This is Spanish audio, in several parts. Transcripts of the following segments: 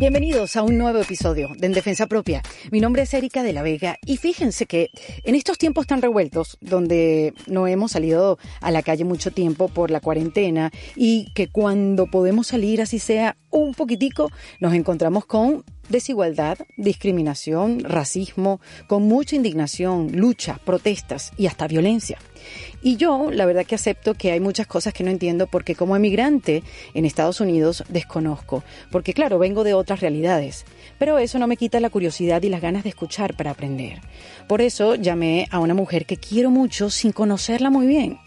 Bienvenidos a un nuevo episodio de En Defensa Propia. Mi nombre es Erika de la Vega y fíjense que en estos tiempos tan revueltos, donde no hemos salido a la calle mucho tiempo por la cuarentena y que cuando podemos salir así sea un poquitico, nos encontramos con desigualdad, discriminación, racismo, con mucha indignación, lucha, protestas y hasta violencia. Y yo, la verdad que acepto que hay muchas cosas que no entiendo porque como emigrante en Estados Unidos desconozco, porque claro, vengo de otras realidades, pero eso no me quita la curiosidad y las ganas de escuchar para aprender. Por eso llamé a una mujer que quiero mucho sin conocerla muy bien.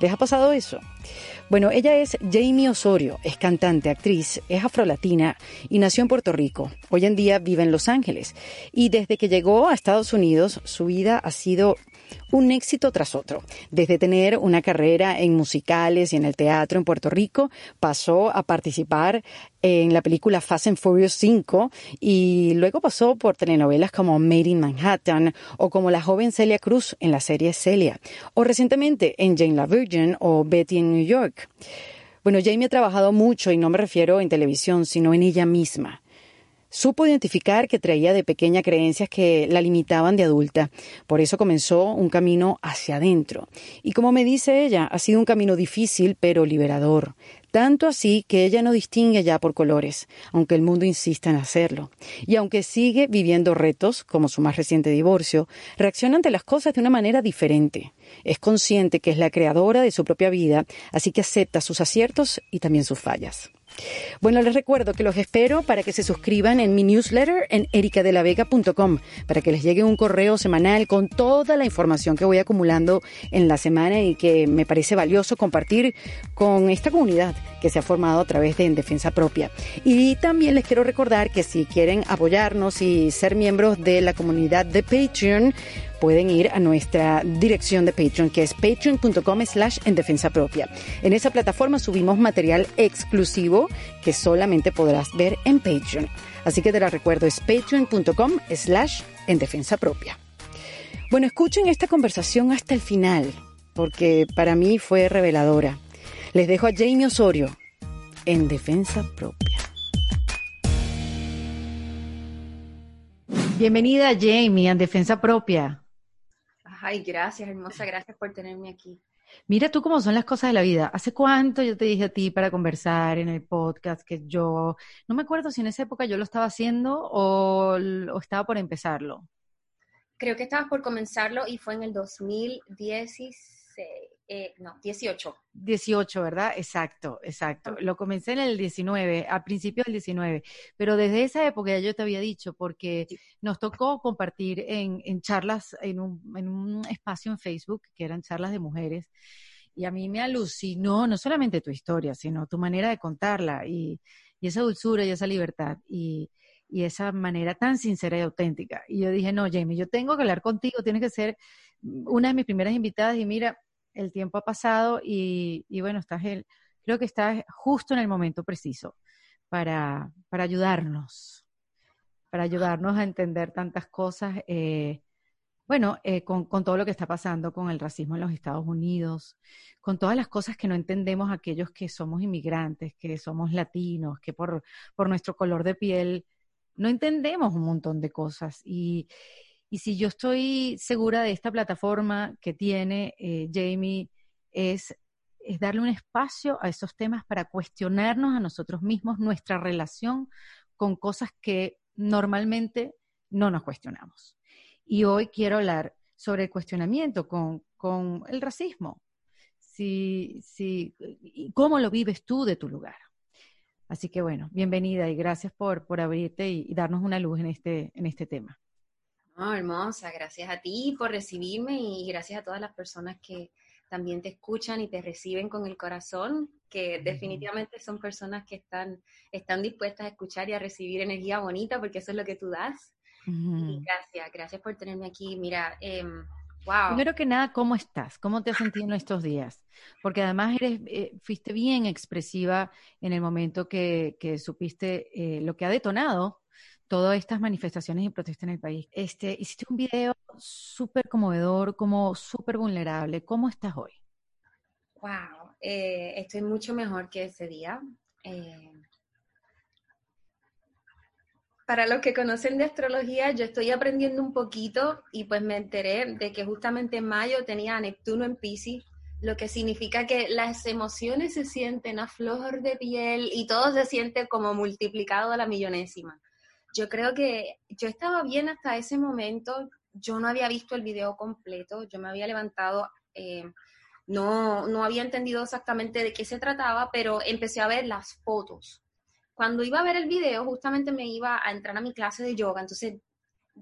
¿Les ha pasado eso? Bueno, ella es Jamie Osorio, es cantante, actriz, es afrolatina y nació en Puerto Rico. Hoy en día vive en Los Ángeles y desde que llegó a Estados Unidos su vida ha sido un éxito tras otro. Desde tener una carrera en musicales y en el teatro en Puerto Rico, pasó a participar en la película Fast and Furious 5 y luego pasó por telenovelas como Made in Manhattan o como la joven Celia Cruz en la serie Celia o recientemente en Jane la Virgin o Betty en New York. Bueno, Jamie ha trabajado mucho y no me refiero en televisión, sino en ella misma. Supo identificar que traía de pequeña creencias que la limitaban de adulta. Por eso comenzó un camino hacia adentro. Y como me dice ella, ha sido un camino difícil pero liberador. Tanto así que ella no distingue ya por colores, aunque el mundo insista en hacerlo. Y aunque sigue viviendo retos, como su más reciente divorcio, reacciona ante las cosas de una manera diferente. Es consciente que es la creadora de su propia vida, así que acepta sus aciertos y también sus fallas. Bueno, les recuerdo que los espero para que se suscriban en mi newsletter en ericadelavega.com, para que les llegue un correo semanal con toda la información que voy acumulando en la semana y que me parece valioso compartir con esta comunidad que se ha formado a través de En Defensa Propia. Y también les quiero recordar que si quieren apoyarnos y ser miembros de la comunidad de Patreon, pueden ir a nuestra dirección de Patreon, que es patreon.com slash en defensa propia. En esa plataforma subimos material exclusivo que solamente podrás ver en Patreon. Así que te la recuerdo, es patreon.com slash en defensa propia. Bueno, escuchen esta conversación hasta el final, porque para mí fue reveladora. Les dejo a Jamie Osorio en defensa propia. Bienvenida Jamie en defensa propia. Ay, gracias, hermosa, gracias por tenerme aquí. Mira tú cómo son las cosas de la vida. ¿Hace cuánto yo te dije a ti para conversar en el podcast que yo, no me acuerdo si en esa época yo lo estaba haciendo o, o estaba por empezarlo? Creo que estabas por comenzarlo y fue en el 2016. Eh, no, 18. 18, ¿verdad? Exacto, exacto. Lo comencé en el 19, al principio del 19, pero desde esa época ya yo te había dicho, porque nos tocó compartir en, en charlas, en un, en un espacio en Facebook, que eran charlas de mujeres, y a mí me alucinó no solamente tu historia, sino tu manera de contarla y, y esa dulzura y esa libertad y, y, esa manera tan sincera y auténtica. Y yo dije, no, Jamie, yo tengo que hablar contigo, tienes que ser una de mis primeras invitadas y mira, el tiempo ha pasado y, bueno, estás el, creo que estás justo en el momento preciso para, para ayudarnos, para ayudarnos a entender tantas cosas. Eh, bueno, eh, con, con, todo lo que está pasando con el racismo en los Estados Unidos, con todas las cosas que no entendemos aquellos que somos inmigrantes, que somos latinos, que por, por nuestro color de piel no entendemos un montón de cosas. Y, y si yo estoy segura de esta plataforma que tiene eh, Jamie, es, darle un espacio a esos temas para cuestionarnos a nosotros mismos nuestra relación con cosas que normalmente no nos cuestionamos. Y hoy quiero hablar sobre el cuestionamiento con, el racismo. Si, si, ¿Cómo lo vives tú de tu lugar? Así que bueno, bienvenida y gracias por, abrirte y, darnos una luz en este, en este tema. Oh, hermosa, gracias a ti por recibirme y gracias a todas las personas que también te escuchan y te reciben con el corazón, que definitivamente son personas que están, están dispuestas a escuchar y a recibir energía bonita, porque eso es lo que tú das. gracias, gracias por tenerme aquí. Mira, wow. Em, Primero que nada, ¿cómo estás? ¿Cómo te has sentido en estos días? Porque además eres, eh, fuiste bien expresiva en el momento que, que supiste eh, lo que ha detonado todas estas manifestaciones y protestas en el país. Este, hiciste un video súper conmovedor, como súper vulnerable. ¿Cómo estás hoy? Wow, eh, estoy mucho mejor que ese día. Eh, para los que conocen de astrología, yo estoy aprendiendo un poquito y pues me enteré de que justamente en mayo tenía a Neptuno en Pisces, lo que significa que las emociones se sienten a flor de piel y todo se siente como multiplicado a la millonésima. Yo creo que yo estaba bien hasta ese momento, yo no había visto el video completo, yo me había levantado, eh, no, no había entendido exactamente de qué se trataba, pero empecé a ver las fotos. Cuando iba a ver el video, justamente me iba a entrar a mi clase de yoga, entonces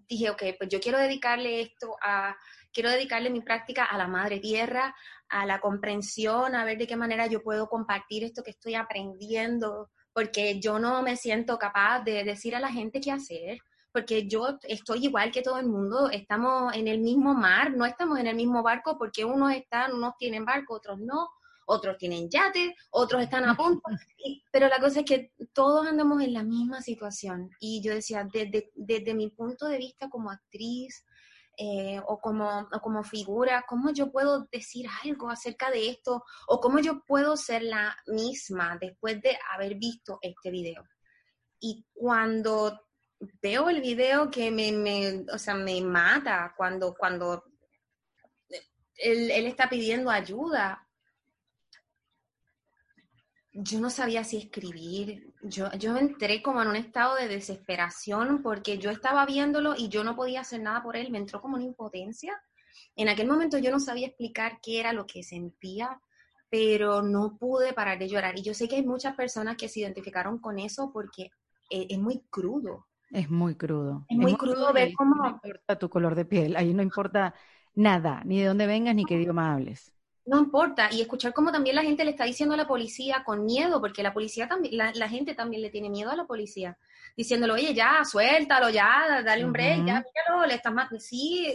dije, ok, pues yo quiero dedicarle esto a, quiero dedicarle mi práctica a la madre tierra, a la comprensión, a ver de qué manera yo puedo compartir esto que estoy aprendiendo, porque yo no me siento capaz de decir a la gente qué hacer, porque yo estoy igual que todo el mundo, estamos en el mismo mar, no estamos en el mismo barco porque unos están, unos tienen barco, otros no, otros tienen yate, otros están a punto, pero la cosa es que todos andamos en la misma situación. Y yo decía, desde, desde mi punto de vista como actriz, eh, o, como, como figura, cómo yo puedo decir algo acerca de esto o cómo yo puedo ser la misma después de haber visto este video. Y cuando veo el video que me, me o sea, me mata, cuando, cuando él, él está pidiendo ayuda, yo no sabía si escribir. Yo, yo entré como en un estado de desesperación porque yo estaba viéndolo y yo no podía hacer nada por él. Me entró como una impotencia. En aquel momento yo no sabía explicar qué era lo que sentía, pero no pude parar de llorar. Y yo sé que hay muchas personas que se identificaron con eso porque es, es muy crudo. Es muy crudo. Es muy, crudo, ver cómo... No importa tu color de piel, ahí no importa nada, ni de dónde vengas, ni qué idioma hables no importa. Y escuchar cómo también la gente le está diciendo a la policía con miedo, porque la policía también, la, gente también le tiene miedo a la policía, diciéndolo, oye, ya, suéltalo, ya, dale un break, ya, míralo, le estás más, sí.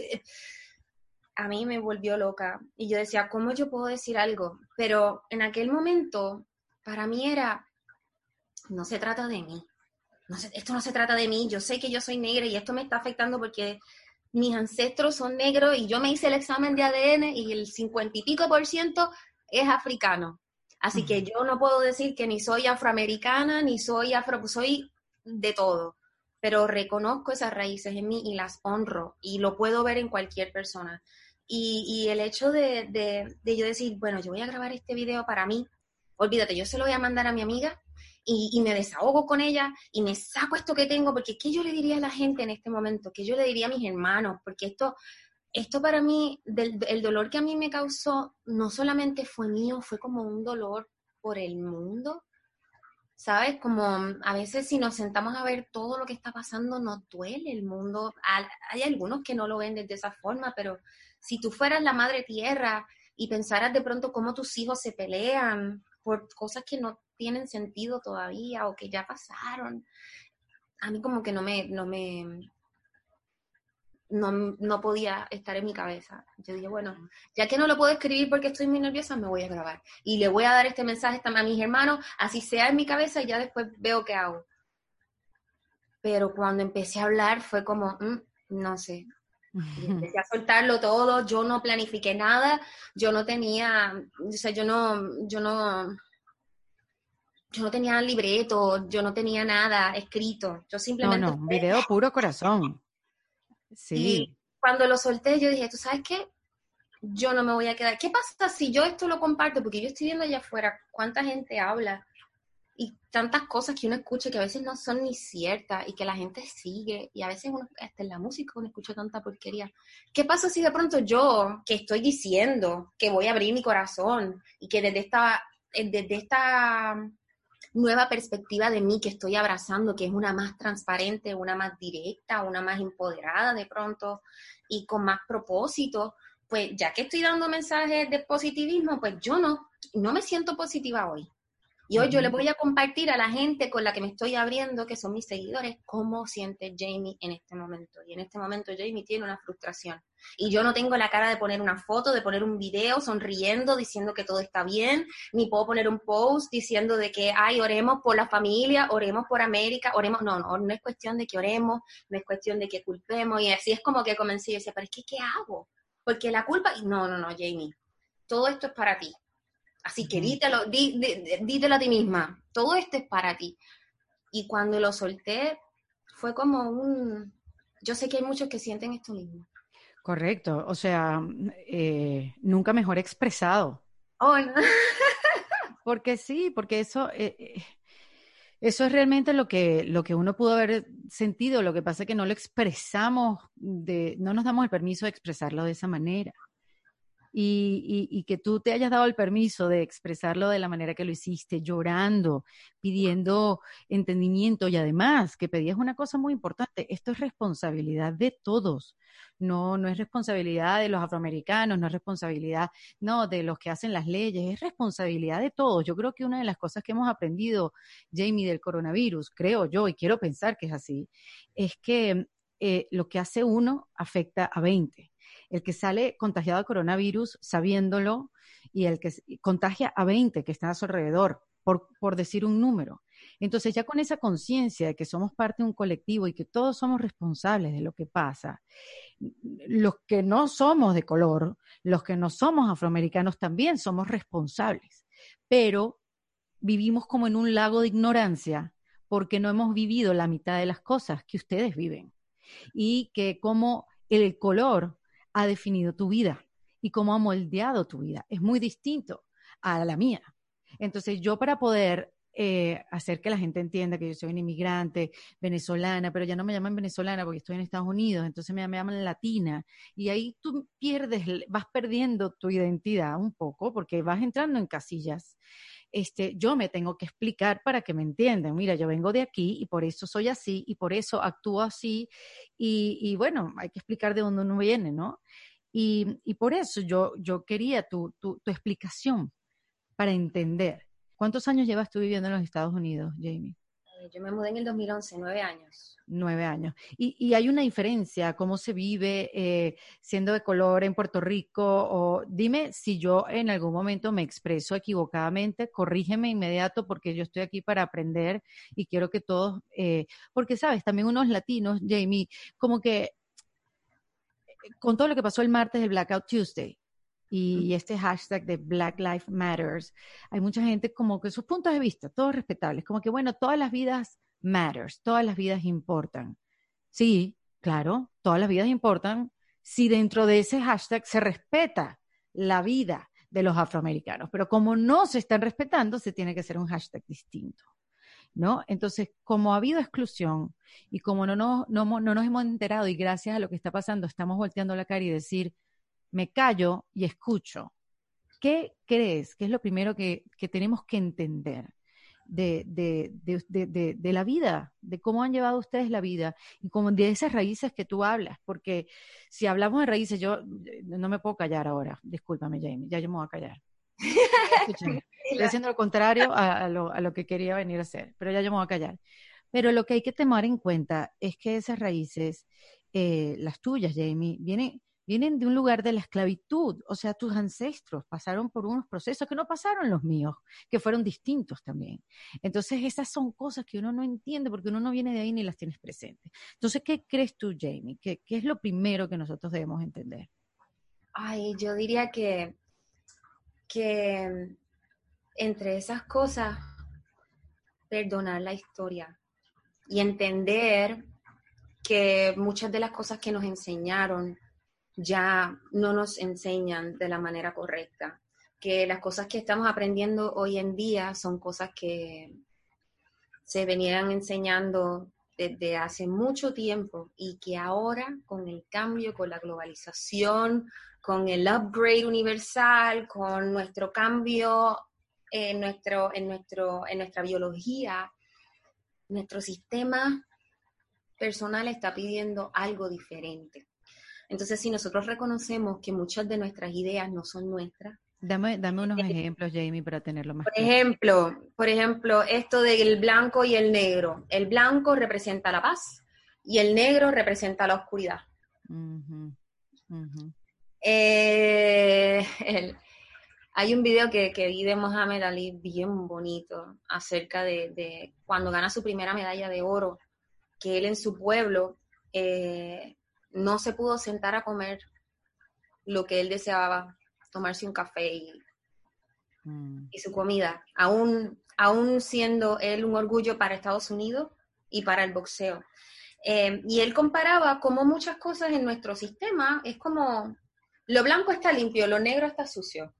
A mí me volvió loca. Y yo decía, ¿cómo yo puedo decir algo? Pero en aquel momento, para mí era, no se trata de mí. No esto no se trata de mí. Yo sé que yo soy negra y esto me está afectando porque mis ancestros son negros y yo me hice el examen de ADN y el cincuenta y pico por ciento es africano. Así que yo no puedo decir que ni soy afroamericana, ni soy afro, soy de todo, pero reconozco esas raíces en mí y las honro y lo puedo ver en cualquier persona. Y, el hecho de, de, yo decir, bueno, yo voy a grabar este video para mí, olvídate, yo se lo voy a mandar a mi amiga y, me desahogo con ella y me saco esto que tengo, porque ¿qué yo le diría a la gente en este momento? ¿Qué yo le diría a mis hermanos? Porque esto, esto para mí, el dolor que a mí me causó, no solamente fue mío, fue como un dolor por el mundo. ¿Sabes? Como a veces si nos sentamos a ver todo lo que está pasando, nos duele el mundo. Hay algunos que no lo ven de esa forma, pero si tú fueras la madre tierra y pensaras de pronto cómo tus hijos se pelean por cosas que no tienen sentido todavía o que ya pasaron. A mí como que no me, no me, no, podía estar en mi cabeza. Yo dije, bueno, ya que no lo puedo escribir porque estoy muy nerviosa, me voy a grabar. Y le voy a dar este mensaje a mis hermanos, así sea en mi cabeza y ya después veo qué hago. Pero cuando empecé a hablar fue como, mm, no sé. empecé a soltarlo todo, yo no planifiqué nada, yo no tenía, o sea, yo no, yo no, yo no tenía libreto, yo no tenía nada escrito, yo simplemente... No, no, video puro corazón. Sí. Y cuando lo solté, yo dije, ¿tú sabes qué? Yo no me voy a quedar. ¿Qué pasa si yo esto lo comparto? Porque yo estoy viendo allá afuera cuánta gente habla y tantas cosas que uno escucha que a veces no son ni ciertas y que la gente sigue y a veces uno, hasta en la música uno escucha tanta porquería. ¿Qué pasa si de pronto yo, que estoy diciendo que voy a abrir mi corazón y que desde esta, desde esta nueva perspectiva de mí que estoy abrazando, que es una más transparente, una más directa, una más empoderada de pronto y con más propósito, pues ya que estoy dando mensajes de positivismo, pues yo no, no me siento positiva hoy. Y hoy yo le voy a compartir a la gente con la que me estoy abriendo, que son mis seguidores, cómo siente Jamie en este momento. Y en este momento Jamie tiene una frustración. Y yo no tengo la cara de poner una foto, de poner un video sonriendo, diciendo que todo está bien, ni puedo poner un post diciendo de que, ay, oremos por la familia, oremos por América, oremos. No, no, no es cuestión de que oremos, no es cuestión de que culpemos. Y así es como que comencé y decía, pero es que, ¿qué hago? Porque la culpa, no, no, no, Jamie, todo esto es para ti Así que dítelo, dítelo a ti misma, todo esto es para ti. Y cuando lo solté, fue como un, yo sé que hay muchos que sienten esto mismo. Correcto, o sea, eh, nunca mejor expresado. Oh, no. porque sí, porque eso, eh, eh, eso es realmente lo que, lo que uno pudo haber sentido. Lo que pasa es que no lo expresamos, de, no nos damos el permiso de expresarlo de esa manera y, que tú te hayas dado el permiso de expresarlo de la manera que lo hiciste, llorando, pidiendo entendimiento y además que pedías una cosa muy importante, esto es responsabilidad de todos. No, no es responsabilidad de los afroamericanos, no es responsabilidad, no, de los que hacen las leyes, es responsabilidad de todos. Yo creo que una de las cosas que hemos aprendido, Jamie, del coronavirus, creo yo, y quiero pensar que es así, es que eh, lo que hace uno afecta a 20 el que sale contagiado de coronavirus sabiéndolo y el que contagia a 20 que están a su alrededor, por, por decir un número. Entonces, ya con esa conciencia de que somos parte de un colectivo y que todos somos responsables de lo que pasa, los que no somos de color, los que no somos afroamericanos también somos responsables, pero vivimos como en un lago de ignorancia porque no hemos vivido la mitad de las cosas que ustedes viven y que como el color ha definido tu vida y cómo ha moldeado tu vida. Es muy distinto a la mía. Entonces, yo para poder eh, hacer que la gente entienda que yo soy una inmigrante venezolana, pero ya no me llaman venezolana porque estoy en Estados Unidos, entonces me, me, llaman latina. Y ahí tú pierdes, vas perdiendo tu identidad un poco porque vas entrando en casillas. Este, yo me tengo que explicar para que me entiendan. Mira, yo vengo de aquí y por eso soy así y por eso actúo así. Y, y bueno, hay que explicar de dónde uno viene, ¿no? Y, y por eso yo, yo quería tu, tu, tu explicación para entender. ¿Cuántos años llevas tú viviendo en los Estados Unidos, Jamie? Eh, yo me mudé en el 2011, nueve años. Nueve años. Y, hay una diferencia, cómo se vive eh, siendo de color en Puerto Rico. O dime si yo en algún momento me expreso equivocadamente, corrígeme inmediato porque yo estoy aquí para aprender y quiero que todos, eh, porque sabes, también unos latinos, Jamie, como que con todo lo que pasó el martes del Blackout Tuesday, y este hashtag de Black Lives Matters, hay mucha gente como que sus puntos de vista, todos respetables, como que bueno, todas las vidas matters, todas las vidas importan. Sí, claro, todas las vidas importan si dentro de ese hashtag se respeta la vida de los afroamericanos, pero como no se están respetando, se tiene que hacer un hashtag distinto. ¿No? Entonces, como ha habido exclusión y como no nos, no, no nos hemos enterado y gracias a lo que está pasando estamos volteando la cara y decir, me callo y escucho. ¿Qué crees que es lo primero que, tenemos que entender de, de, la vida, de cómo han llevado ustedes la vida y como de esas raíces que tú hablas? Porque si hablamos de raíces, yo no me puedo callar ahora. Discúlpame, Jamie, ya yo me voy a callar. Estoy haciendo lo contrario a, lo, que quería venir a hacer, pero ya yo me voy a callar. Pero lo que hay que tomar en cuenta es que esas raíces, eh, las tuyas, Jamie, vienen, vienen de un lugar de la esclavitud, o sea, tus ancestros pasaron por unos procesos que no pasaron los míos, que fueron distintos también. Entonces, esas son cosas que uno no entiende porque uno no viene de ahí ni las tienes presentes. Entonces, ¿qué crees tú, Jamie? ¿Qué, qué es lo primero que nosotros debemos entender? Ay, yo diría que, que entre esas cosas, perdonar la historia y entender que muchas de las cosas que nos enseñaron ya no nos enseñan de la manera correcta, que las cosas que estamos aprendiendo hoy en día son cosas que se venían enseñando desde hace mucho tiempo y que ahora con el cambio, con la globalización, con el upgrade universal, con nuestro cambio en, nuestro, en, nuestro, en nuestra biología, nuestro sistema personal está pidiendo algo diferente. Entonces, si nosotros reconocemos que muchas de nuestras ideas no son nuestras, Dame, dame unos eh, ejemplos, Jamie, para tenerlo más. Por ejemplo, por ejemplo, esto del blanco y el negro. El blanco representa la paz y el negro representa la oscuridad. Eh, hay un video que, vi de Mohamed Ali bien bonito acerca de, cuando gana su primera medalla de oro, que él en su pueblo eh, no se pudo sentar a comer lo que él deseaba, tomarse un café y, mm. su comida, aún, aún siendo él un orgullo para Estados Unidos, y para el boxeo. Eh, y él comparaba como muchas cosas en nuestro sistema es como lo blanco está limpio, lo negro está sucio.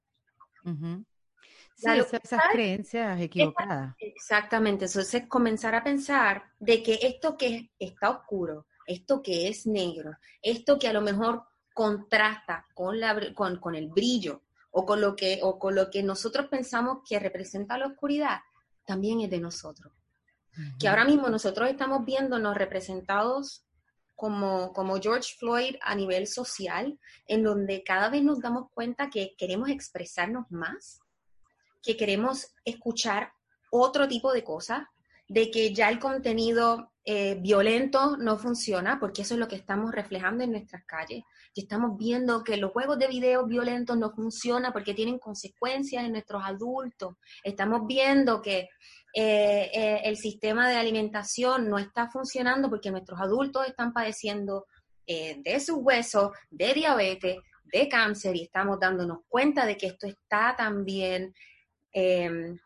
Sí, esas, creencias equivocadas. Exactamente, entonces comenzar a pensar de que esto que está oscuro, esto que es negro, esto que a lo mejor contrasta con, la, con, con el brillo o con, lo que, o con lo que nosotros pensamos que representa la oscuridad, también es de nosotros. Que ahora mismo nosotros estamos viéndonos representados como, como George Floyd a nivel social, en donde cada vez nos damos cuenta que queremos expresarnos más, que queremos escuchar otro tipo de cosas, de que ya el contenido eh, violento no funciona, porque eso es lo que estamos reflejando en nuestras calles. Estamos viendo que los juegos de video violentos no funcionan porque tienen consecuencias en nuestros adultos. Estamos viendo que eh, eh, el sistema de alimentación no está funcionando porque nuestros adultos están padeciendo de sus huesos, de diabetes, de cáncer y estamos dándonos cuenta de que esto está también Em,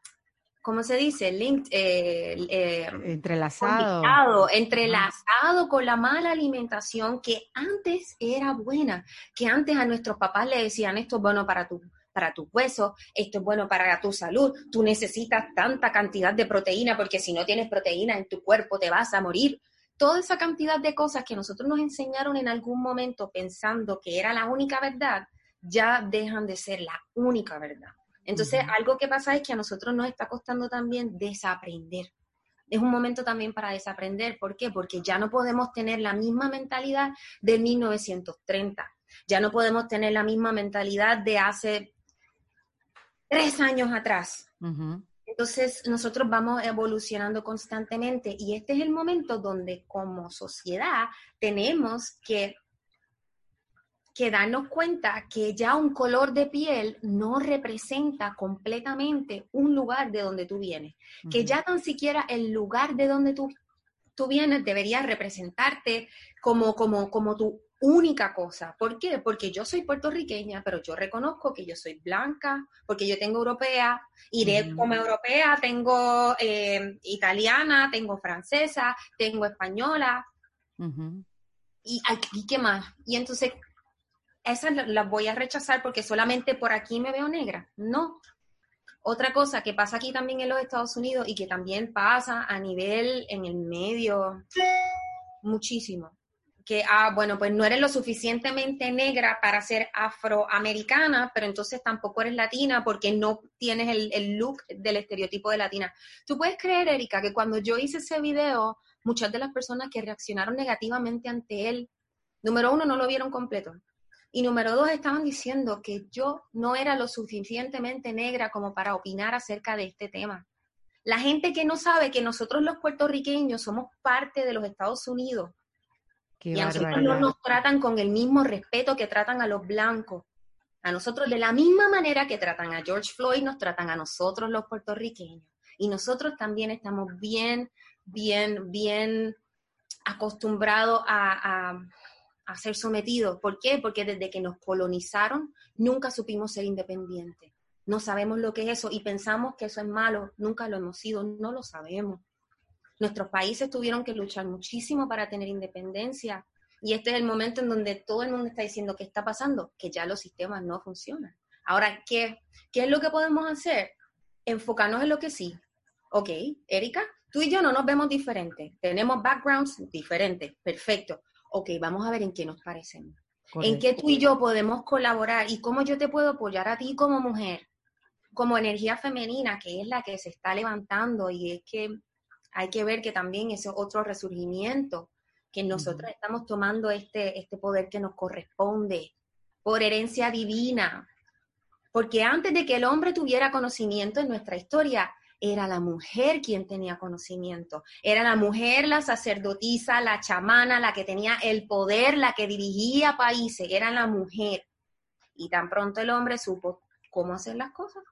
¿cómo se dice? Linked, eh, eh, entrelazado. Entrelazado con la mala alimentación que antes era buena, que antes a nuestros papás le decían esto es bueno para tu para tus huesos, esto es bueno para tu salud, tú necesitas tanta cantidad de proteína porque si no tienes proteína en tu cuerpo te vas a morir. Toda esa cantidad de cosas que nosotros nos enseñaron en algún momento pensando que era la única verdad, ya dejan de ser la única verdad. Entonces, algo que pasa es que a nosotros nos está costando también desaprender. Es un momento también para desaprender. ¿Por qué? Porque ya no podemos tener la misma mentalidad de 1930. Ya no podemos tener la misma mentalidad de hace tres años atrás. Entonces, nosotros vamos evolucionando constantemente y este es el momento donde como sociedad tenemos que que darnos cuenta que ya un color de piel no representa completamente un lugar de donde tú vienes, que ya tan siquiera el lugar de donde tú, tú vienes debería representarte como, como, como tu única cosa. ¿Por qué? Porque yo soy puertorriqueña, pero yo reconozco que yo soy blanca, porque yo tengo europea, iré como europea, tengo eh, italiana, tengo francesa, tengo española. Y, ¿Y qué más? Y entonces esas las voy a rechazar porque solamente por aquí me veo negra. No. Otra cosa que pasa aquí también en los Estados Unidos y que también pasa a nivel en el medio, muchísimo. Que, ah, bueno, pues no eres lo suficientemente negra para ser afroamericana, pero entonces tampoco eres latina porque no tienes el, el look del estereotipo de latina. Tú puedes creer, Erika, que cuando yo hice ese video, muchas de las personas que reaccionaron negativamente ante él, número uno, no lo vieron completo. Y número dos, estaban diciendo que yo no era lo suficientemente negra como para opinar acerca de este tema. La gente que no sabe que nosotros los puertorriqueños somos parte de los Estados Unidos y a nosotros no nos tratan con el mismo respeto que tratan a los blancos. A nosotros de la misma manera que tratan a George Floyd, nos tratan a nosotros los puertorriqueños. Y nosotros también estamos bien, bien, bien acostumbrados a, a ser sometidos. ¿Por qué? Porque desde que nos colonizaron nunca supimos ser independientes. No sabemos lo que es eso y pensamos que eso es malo. Nunca lo hemos sido, no lo sabemos. Nuestros países tuvieron que luchar muchísimo para tener independencia y este es el momento en donde todo el mundo está diciendo qué está pasando, que ya los sistemas no funcionan. Ahora, ¿qué, qué es lo que podemos hacer? Enfocarnos en lo que sí. Ok, Erika, tú y yo no nos vemos diferentes, tenemos backgrounds diferentes, perfecto ok, vamos a ver en qué nos parecemos. En qué tú y yo podemos colaborar y cómo yo te puedo apoyar a ti como mujer, como energía femenina, que es la que se está levantando y es que hay que ver que también ese otro resurgimiento, que nosotros estamos tomando este, este poder que nos corresponde por herencia divina. Porque antes de que el hombre tuviera conocimiento en nuestra historia, era la mujer quien tenía conocimiento, era la mujer, la sacerdotisa, la chamana, la que tenía el poder, la que dirigía países, era la mujer. Y tan pronto el hombre supo cómo hacer las cosas,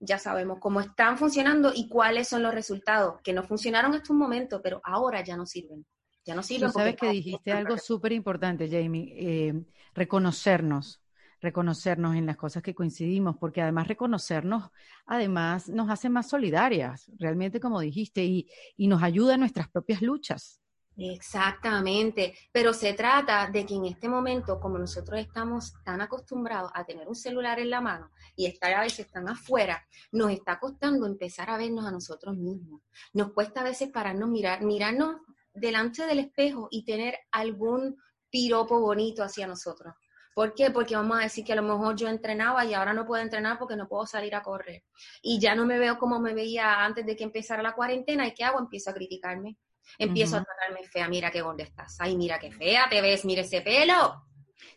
ya sabemos cómo están funcionando y cuáles son los resultados, que no funcionaron hasta un momento, pero ahora ya no sirven. Ya no sirven. Tú sabes que dijiste algo súper importante, Jamie, eh, reconocernos reconocernos en las cosas que coincidimos, porque además reconocernos, además nos hace más solidarias, realmente como dijiste, y, y nos ayuda en nuestras propias luchas. Exactamente, pero se trata de que en este momento, como nosotros estamos tan acostumbrados a tener un celular en la mano y estar a veces tan afuera, nos está costando empezar a vernos a nosotros mismos. Nos cuesta a veces pararnos, mirar, mirarnos delante del espejo y tener algún piropo bonito hacia nosotros. ¿Por qué? Porque vamos a decir que a lo mejor yo entrenaba y ahora no puedo entrenar porque no puedo salir a correr. Y ya no me veo como me veía antes de que empezara la cuarentena. ¿Y qué hago? Empiezo a criticarme Empiezo a tratarme fea, mira qué gorda estás, ay, mira qué fea te ves, mire ese pelo.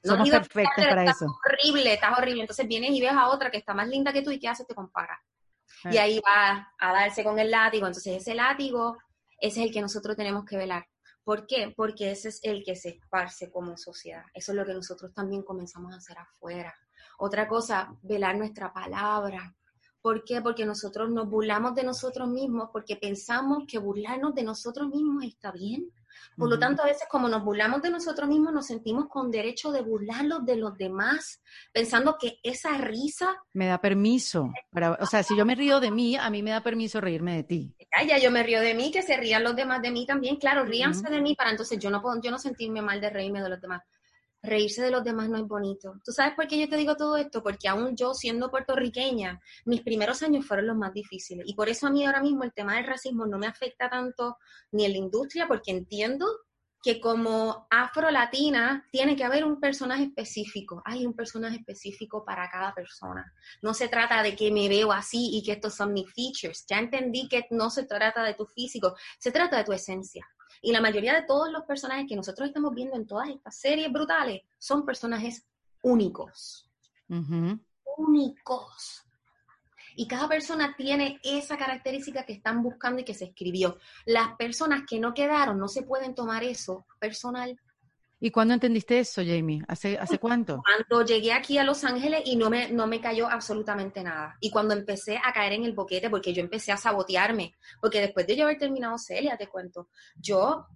No Somos perfectas para estás eso. horrible, estás horrible. Entonces vienes y ves a otra que está más linda que tú y ¿qué haces? Te compara. Y ah. ahí va a darse con el látigo. Entonces ese látigo, ese es el que nosotros tenemos que velar. ¿Por qué? Porque ese es el que se esparce como sociedad. Eso es lo que nosotros también comenzamos a hacer afuera. Otra cosa, velar nuestra palabra, ¿Por qué? Porque nosotros nos burlamos de nosotros mismos, porque pensamos que burlarnos de nosotros mismos está bien. Por lo tanto, a veces como nos burlamos de nosotros mismos, nos sentimos con derecho de burlarlos de los demás, pensando que esa risa... Me da permiso. Para, o sea, si yo me río de mí, a mí me da permiso reírme de ti. Ya, yo me río de mí, que se rían los demás de mí también. Claro, ríanse de mí para entonces yo no, puedo, yo no sentirme mal de reírme de los demás reírse de los demás no es bonito. ¿Tú sabes por qué yo te digo todo esto? Porque aún yo, siendo puertorriqueña, mis primeros años fueron los más difíciles. Y por eso a mí ahora mismo el tema del racismo no me afecta tanto ni en la industria, porque entiendo que como afro-latina tiene que haber un personaje específico. Hay un personaje específico para cada persona. No se trata de que me veo así y que estos son mis features. Ya entendí que no se trata de tu físico, se trata de tu esencia. Y la mayoría de todos los personajes que nosotros estamos viendo en todas estas series brutales son personajes únicos. Únicos. Y cada persona tiene esa característica que están buscando y que se escribió. Las personas que no quedaron no se pueden tomar eso personal ¿Y cuándo entendiste eso, Jamie? ¿Hace, ¿Hace cuánto? Cuando llegué aquí a Los Ángeles y no me, no me cayó absolutamente nada. Y cuando empecé a caer en el boquete, porque yo empecé a sabotearme, porque después de yo haber terminado Celia, te cuento, yo,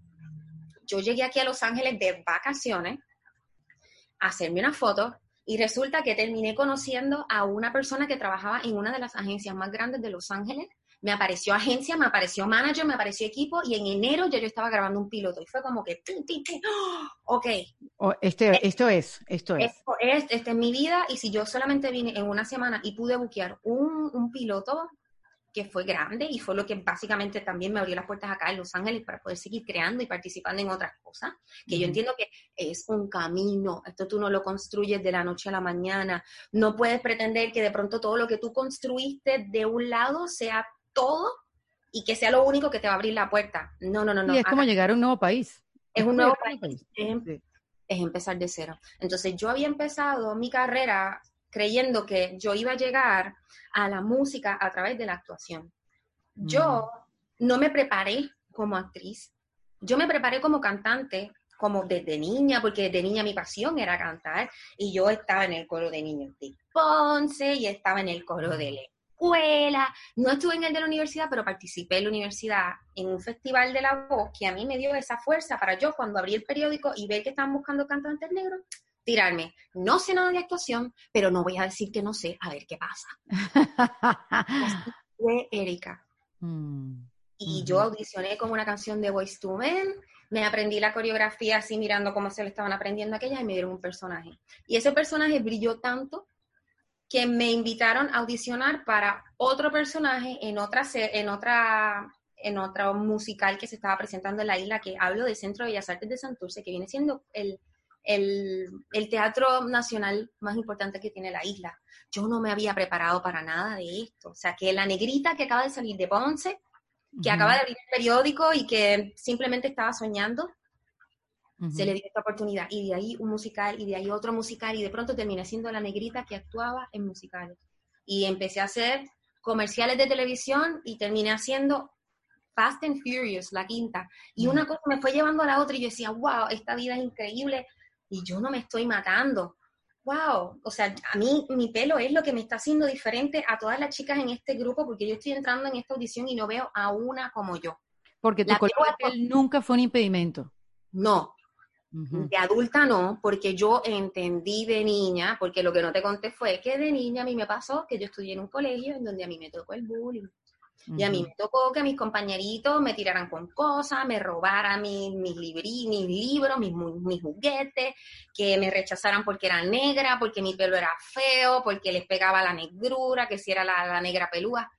yo llegué aquí a Los Ángeles de vacaciones a hacerme una foto y resulta que terminé conociendo a una persona que trabajaba en una de las agencias más grandes de Los Ángeles me apareció agencia, me apareció manager, me apareció equipo y en enero ya yo estaba grabando un piloto y fue como que, ok. este, eh, esto es, esto es. Esto es, esta es mi vida y si yo solamente vine en una semana y pude buquear un, un piloto que fue grande y fue lo que básicamente también me abrió las puertas acá en Los Ángeles para poder seguir creando y participando en otras cosas, que yo entiendo que es un camino, esto tú no lo construyes de la noche a la mañana, no puedes pretender que de pronto todo lo que tú construiste de un lado sea todo y que sea lo único que te va a abrir la puerta. No, no, no, no. Y es como llegar a un nuevo país. Es, un nuevo país. Em, es, empezar de cero. Entonces yo había empezado mi carrera creyendo que yo iba a llegar a la música a través de la actuación. Yo no me preparé como actriz, yo me preparé como cantante, como desde niña, porque desde niña mi pasión era cantar, y yo estaba en el coro de niños de Ponce y estaba en el coro de Le escuela, no estuve en el de la universidad, pero participé en la universidad en un festival de la voz que a mí me dio esa fuerza para yo cuando abrí el periódico y ver que estaban buscando cantantes negros, tirarme. No sé nada de actuación, pero no voy a decir que no sé, a ver qué pasa. fue Erika. Mm, y yo audicioné como una canción de Voice to Men, me aprendí la coreografía así mirando cómo se le estaban aprendiendo aquella y me dieron un personaje. Y ese personaje brilló tanto que me invitaron a audicionar para otro personaje en otra, en otra, en otro musical que se estaba presentando en la isla, que hablo del Centro de Bellas Artes de Santurce, que viene siendo el, el, el, teatro nacional más importante que tiene la isla. Yo no me había preparado para nada de esto. O sea, que la negrita que acaba de salir de Ponce, que acaba de abrir el periódico y que simplemente estaba soñando, se le dio esta oportunidad. Y de ahí un musical, y de ahí otro musical, y de pronto terminé siendo la negrita que actuaba en musicales. Y empecé a hacer comerciales de televisión y terminé haciendo Fast and Furious, la quinta. Y una cosa me fue llevando a la otra y yo decía, wow, esta vida es increíble y yo no me estoy matando. Wow, o sea, a mí mi pelo es lo que me está haciendo diferente a todas las chicas en este grupo porque yo estoy entrando en esta audición y no veo a una como yo. Porque tu color nunca fue un impedimento. No, De adulta no, porque yo entendí de niña, porque lo que no te conté fue que de niña a mí me pasó que yo estudié en un colegio en donde a mí me tocó el bullying. Y a mí me tocó que mis compañeritos me tiraran con cosas, me robaran mis, mis, mis libros, mis, mis, juguetes, que me rechazaran porque era negra, porque mi pelo era feo, porque les pegaba la negrura, que si era la, la negra pelúa.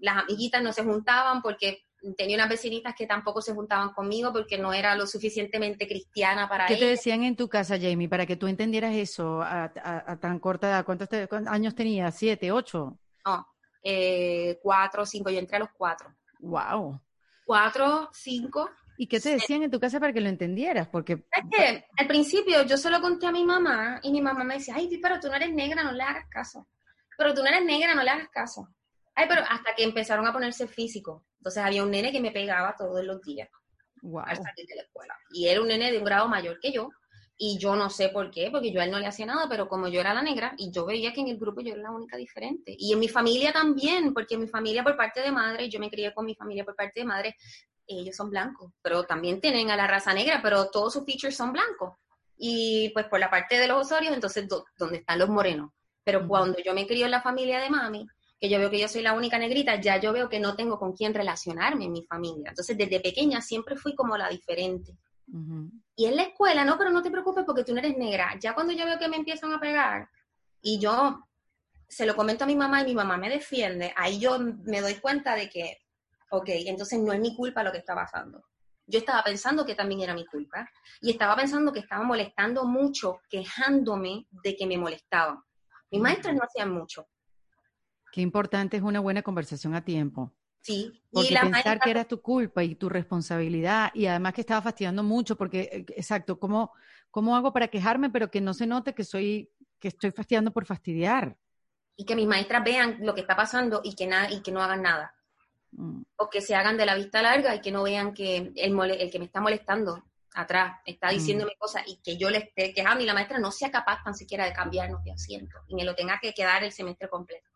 Las amiguitas no se juntaban porque tenía unas vecinitas que tampoco se juntaban conmigo porque no era lo suficientemente cristiana para ¿Qué te decían en tu casa, Jamie, para que tú entendieras eso a, tan corta edad? ¿Cuántos, años tenías? ¿Siete, ocho? No, eh, cuatro, cinco, yo entré a los cuatro. Wow. Cuatro, cinco. ¿Y qué te decían en tu casa para que lo entendieras? Porque es que al principio yo se lo conté a mi mamá y mi mamá me decía, ay, pero tú no eres negra, no le hagas caso. Pero tú no eres negra, no le hagas caso. Ay, pero hasta que empezaron a ponerse físico. Entonces había un nene que me pegaba todos los días wow. al salir de la escuela. Y era un nene de un grado mayor que yo. Y yo no sé por qué, porque yo a él no le hacía nada, pero como yo era la negra y yo veía que en el grupo yo era la única diferente. Y en mi familia también, porque en mi familia por parte de madre, yo me crié con mi familia por parte de madre, ellos son blancos, pero también tienen a la raza negra, pero todos sus features son blancos. Y pues por la parte de los osorios, entonces, ¿dónde están los morenos? Pero cuando yo me crié en la familia de mami, que yo veo que yo soy la única negrita, ya yo veo que no tengo con quién relacionarme en mi familia. Entonces, desde pequeña siempre fui como la diferente. Y en la escuela, no, pero no te preocupes porque tú no eres negra. Ya cuando yo veo que me empiezan a pegar y yo se lo comento a mi mamá y mi mamá me defiende, ahí yo me doy cuenta de que, ok, entonces no es mi culpa lo que está pasando. Yo estaba pensando que también era mi culpa y estaba pensando que estaba molestando mucho, quejándome de que me molestaban. Mis maestras no hacían mucho. Qué importante es una buena conversación a tiempo. Sí. Porque pensar que era tu culpa y tu responsabilidad y además que estaba fastidiando mucho porque, eh, exacto, ¿cómo, ¿cómo hago para quejarme pero que no se note que soy, que estoy fastidiando por fastidiar? Y que mis maestras vean lo que está pasando y que, nada, y que no hagan nada. Mm. O que se hagan de la vista larga y que no vean que el, el que me está molestando atrás está mm. diciéndome cosas y que yo le esté quejando y la maestra no sea capaz tan siquiera de cambiarnos de asiento y me lo tenga que quedar el semestre completo.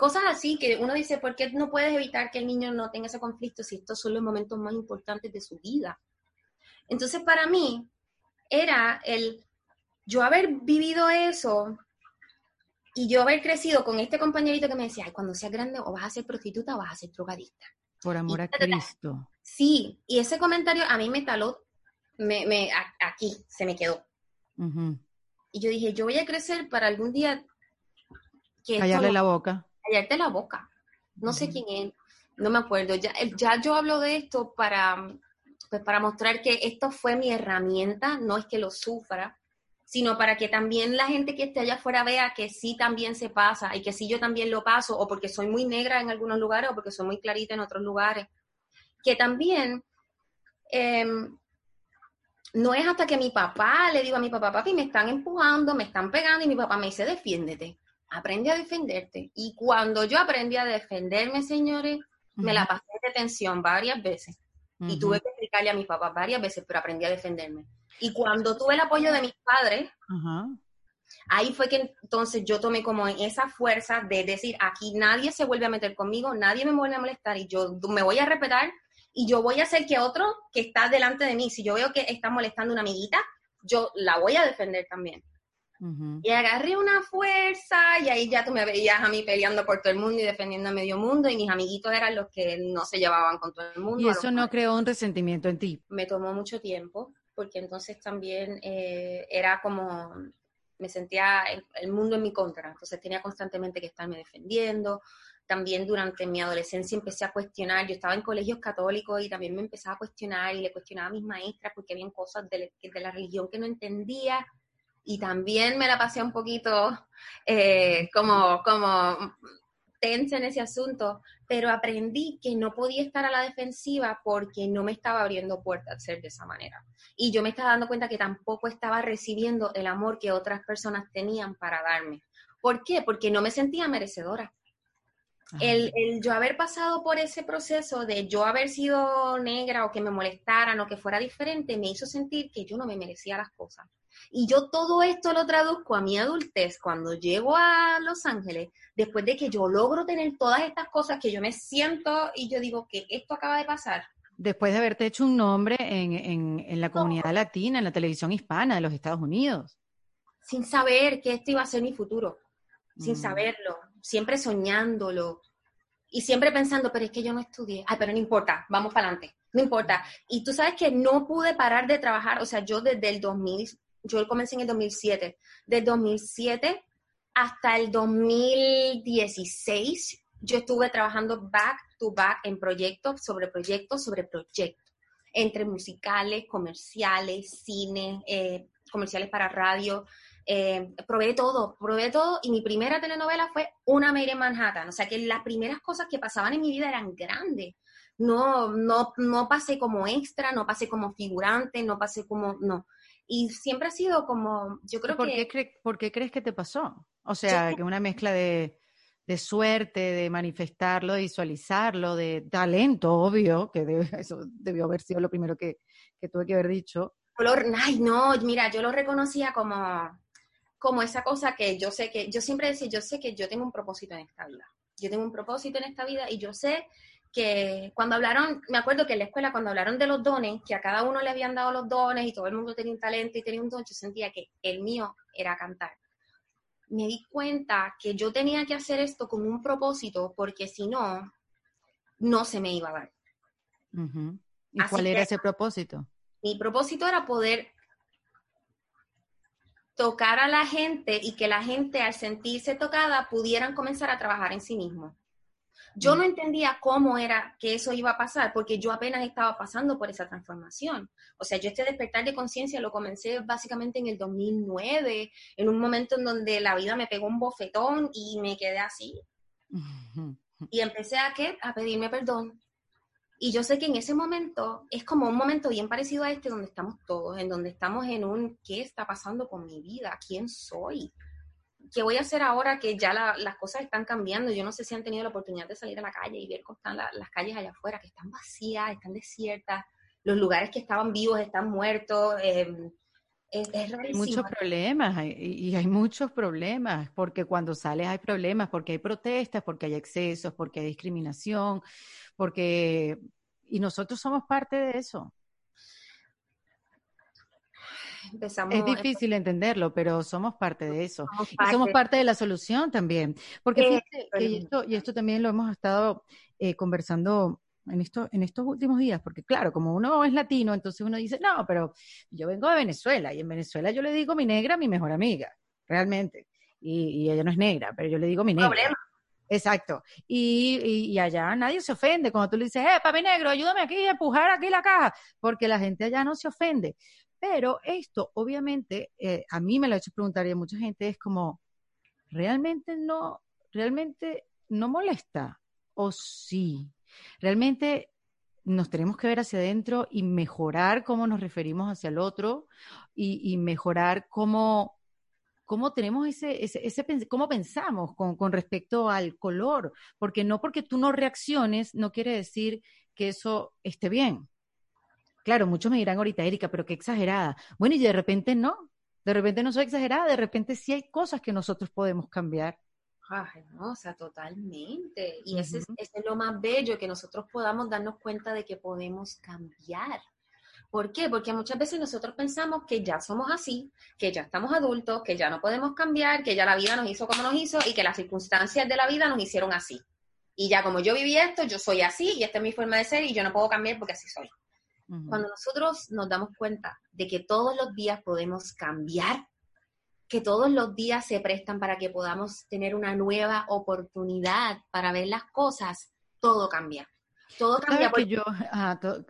Cosas así que uno dice, ¿por qué no puedes evitar que el niño no tenga ese conflicto si estos son los momentos más importantes de su vida? Entonces, para mí, era el yo haber vivido eso y yo haber crecido con este compañerito que me decía, Ay, cuando seas grande o vas a ser prostituta o vas a ser drogadista. Por amor a Cristo. Sí, y ese comentario a mí me taló, me, me aquí se me quedó. Y yo dije, yo voy a crecer para algún día que callarle la boca callarte la boca. No sé quién es, no me acuerdo. Ya, ya yo hablo de esto para, pues para mostrar que esto fue mi herramienta, no es que lo sufra, sino para que también la gente que esté allá afuera vea que sí también se pasa y que sí yo también lo paso, o porque soy muy negra en algunos lugares o porque soy muy clarita en otros lugares. Que también em, no es hasta que mi papá le digo a mi papá, papi, me están empujando, me están pegando y mi papá me dice, defiéndete aprende a defenderte. Y cuando yo aprendí a defenderme, señores, me la pasé en detención varias veces. Y tuve que explicarle a mi papá varias veces, pero aprendí a defenderme. Y cuando tuve el apoyo de mis padres, ahí fue que entonces yo tomé como esa fuerza de decir, aquí nadie se vuelve a meter conmigo, nadie me vuelve a molestar y yo me voy a respetar y yo voy a hacer que otro que está delante de mí, si yo veo que está molestando a una amiguita, yo la voy a defender también. Y agarré una fuerza y ahí ya tú me veías a mí peleando por todo el mundo y defendiendo a medio mundo y mis amiguitos eran los que no se llevaban con todo el mundo. Y eso no creó un resentimiento en ti. Me tomó mucho tiempo porque entonces también eh, era como, me sentía el, mundo en mi contra, entonces tenía constantemente que estarme defendiendo. También durante mi adolescencia empecé a cuestionar, yo estaba en colegios católicos y también me empezaba a cuestionar y le cuestionaba a mis maestras porque habían cosas de, de la religión que no entendía y también me la pasé un poquito eh, como, como tensa en ese asunto, pero aprendí que no podía estar a la defensiva porque no me estaba abriendo puertas ser de esa manera. Y yo me estaba dando cuenta que tampoco estaba recibiendo el amor que otras personas tenían para darme. ¿Por qué? Porque no me sentía merecedora. El, el, yo haber pasado por ese proceso de yo haber sido negra o que me molestaran o que fuera diferente me hizo sentir que yo no me merecía las cosas. Y yo todo esto lo traduzco a mi adultez cuando llego a Los Ángeles, después de que yo logro tener todas estas cosas que yo me siento y yo digo que esto acaba de pasar. Después de haberte hecho un nombre en, la comunidad latina, en la televisión hispana de los Estados Unidos. Sin saber que esto iba a ser mi futuro, sin mm. saberlo, siempre soñándolo y siempre pensando, pero es que yo no estudié. Ay, pero no importa, vamos para adelante, no importa. Y tú sabes que no pude parar de trabajar, o sea, yo desde el 2000, yo comencé en el 2007, desde 2007 hasta el 2016 yo estuve trabajando back to back en proyectos sobre proyectos sobre proyectos, entre musicales, comerciales, cine, eh, comerciales para radio. Eh, probé todo, probé todo y mi primera telenovela fue Una en Manhattan. O sea que las primeras cosas que pasaban en mi vida eran grandes. No, no, no pasé como extra, no pasé como figurante, no pasé como, no. Y siempre ha sido como, yo creo ¿Por que... Qué ¿Por qué crees que te pasó? O sea, que una mezcla de, suerte, de manifestarlo, de visualizarlo, de talento, obvio, que eso debió haber sido lo primero que, tuve que haber dicho. ay, no, mira, yo lo reconocía como, como esa cosa que yo sé que, yo siempre decía, yo sé que yo tengo un propósito en esta vida. Yo tengo un propósito en esta vida y yo sé que cuando hablaron, me acuerdo que en la escuela cuando hablaron de los dones, que a cada uno le habían dado los dones y todo el mundo tenía un talento y tenía un don, yo sentía que el mío era cantar. Me di cuenta que yo tenía que hacer esto con un propósito porque si no, no se me iba a dar. ¿Y cuál era ese propósito? Mi propósito era poder tocar a la gente y que la gente al sentirse tocada pudieran comenzar a trabajar en sí mismo. Yo no entendía cómo era que eso iba a pasar, porque yo apenas estaba pasando por esa transformación. O sea, yo este despertar de conciencia lo comencé básicamente en el 2009, en un momento en donde la vida me pegó un bofetón y me quedé así. Y empecé a qué? A pedirme perdón. Y yo sé que en ese momento es como un momento bien parecido a este donde estamos todos, en donde estamos en un ¿qué está pasando con mi vida? ¿Quién soy? ¿Qué voy a hacer ahora que ya las cosas están cambiando? Yo no sé si han tenido la oportunidad de salir a la calle y ver cómo están las calles allá afuera, que están vacías, están desiertas, los lugares que estaban vivos están muertos. Eh, es, hay muchos problemas y hay muchos problemas, porque cuando sales hay problemas, porque hay protestas, porque hay excesos, porque hay discriminación, porque... Y nosotros somos parte de eso es difícil entenderlo, pero somos parte de eso. Somos parte, y somos parte de la solución también. Porque fíjate que esto, y esto también lo hemos estado eh, conversando en, esto, en estos últimos días, porque claro, como uno es latino, entonces uno dice, no, pero yo vengo de Venezuela y en Venezuela yo le digo mi negra mi mejor amiga, realmente. Y, ella no es negra, pero yo le digo mi negra. Problema. Exacto. Y, y, allá nadie se ofende cuando tú le dices, eh, papi negro, ayúdame aquí a empujar aquí la caja, porque la gente allá no se ofende. Pero esto, obviamente, eh, a mí me lo ha hecho preguntar y a mucha gente es como, ¿realmente no, realmente no molesta? ¿O sí? ¿Realmente nos tenemos que ver hacia adentro y mejorar cómo nos referimos hacia el otro y, mejorar cómo, cómo tenemos ese, ese, ese cómo pensamos con, con, respecto al color, porque no porque tú no reacciones no quiere decir que eso esté bien. Claro, muchos me dirán ahorita, Erika, pero qué exagerada. Bueno, y de repente no, de repente no soy exagerada, de repente sí hay cosas que nosotros podemos cambiar. Ay, no, o sea, totalmente. Y ese, es, ese, es, lo más bello, que nosotros podamos darnos cuenta de que podemos cambiar. ¿Por qué? Porque muchas veces nosotros pensamos que ya somos así, que ya estamos adultos, que ya no podemos cambiar, que ya la vida nos hizo como nos hizo y que las circunstancias de la vida nos hicieron así. Y ya como yo viví esto, yo soy así y esta es mi forma de ser y yo no puedo cambiar porque así soy. Cuando nosotros nos damos cuenta de que todos los días podemos cambiar, que todos los días se prestan para que podamos tener una nueva oportunidad para ver las cosas, todo cambia. Todo cambia. Porque, yo,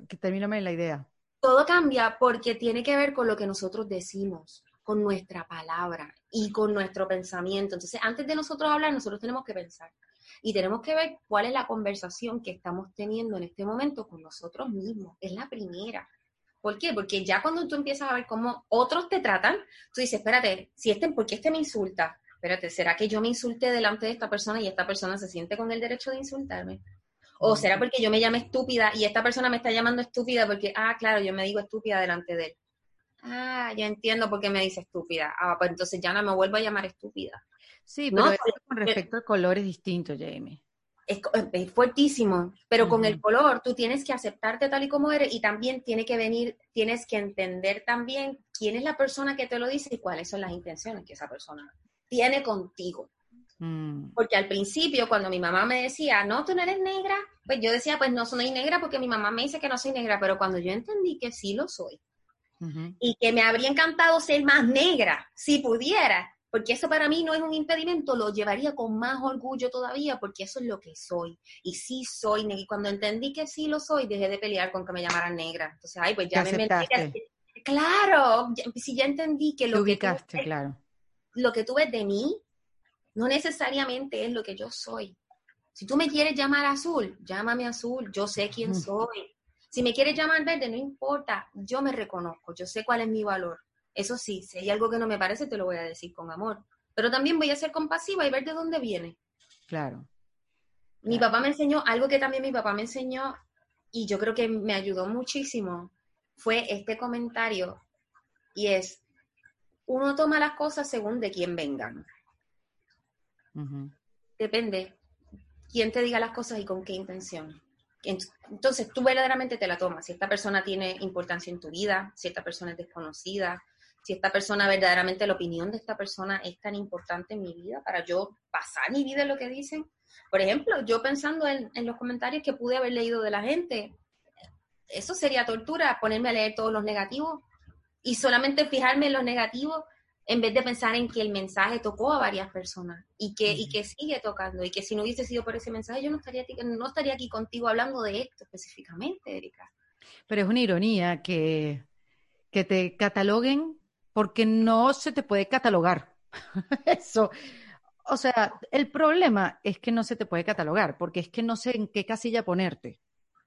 que termíname la idea. Todo cambia porque tiene que ver con lo que nosotros decimos, con nuestra palabra y con nuestro pensamiento. Entonces, antes de nosotros hablar, nosotros tenemos que pensar y tenemos que ver cuál es la conversación que estamos teniendo en este momento con nosotros mismos. Es la primera. ¿Por qué? Porque ya cuando tú empiezas a ver cómo otros te tratan, tú dices, espérate, si este, ¿por qué este me insulta? Espérate, ¿será que yo me insulté delante de esta persona y esta persona se siente con el derecho de insultarme? ¿O será porque yo me llame estúpida y esta persona me está llamando estúpida porque, ah, claro, yo me digo estúpida delante de él? Ah, ya entiendo por qué me dice estúpida. Ah, pues entonces ya no me vuelvo a llamar estúpida. Sí, pero con respecto al color es distinto, Jamie. es, fuertísimo, pero con el color tú tienes que aceptarte tal y como eres y también tiene que venir, tienes que entender también quién es la persona que te lo dice y cuáles son las intenciones que esa persona tiene contigo. Mm. Porque al principio, cuando mi mamá me decía, no, tú no eres negra, pues yo decía, pues no soy negra porque mi mamá me dice que no soy negra, pero cuando yo entendí que sí lo soy y que me habría encantado ser más negra, si pudiera, porque eso para mí no es un impedimento, lo llevaría con más orgullo todavía, porque eso es lo que soy. Y sí soy negra. Y cuando entendí que sí lo soy, dejé de pelear con que me llamaran negra. Entonces, ay, pues ya me metí. Claro, si ya entendí que lo que, tú, claro. lo que tú ves de mí no necesariamente es lo que yo soy. Si tú me quieres llamar azul, llámame azul, yo sé quién soy. Si me quieres llamar verde, no importa, yo me reconozco, yo sé cuál es mi valor. Eso sí, si hay algo que no me parece, te lo voy a decir con amor. Pero también voy a ser compasiva y ver de dónde viene. Claro. Mi papá me enseñó algo que también mi papá me enseñó y yo creo que me ayudó muchísimo. Fue este comentario y es, uno toma las cosas según de quién vengan. Depende quién te diga las cosas y con qué intención. Entonces tú verdaderamente te la tomas. Si esta persona tiene importancia en tu vida, si esta persona es desconocida, si esta persona verdaderamente, la opinión de esta persona es tan importante en mi vida para yo pasar mi vida en lo que dicen. Por ejemplo, yo pensando en, los comentarios que pude haber leído de la gente, eso sería tortura, ponerme a leer todos los negativos y solamente fijarme en los negativos en vez de pensar en que el mensaje tocó a varias personas y que, y que sigue tocando y que si no hubiese sido por ese mensaje yo no estaría, no estaría aquí contigo hablando de esto específicamente, Erika. Pero es una ironía que, que te cataloguen porque no se te puede catalogar. Eso. O sea, el problema es que no se te puede catalogar, porque es que no sé en qué casilla ponerte.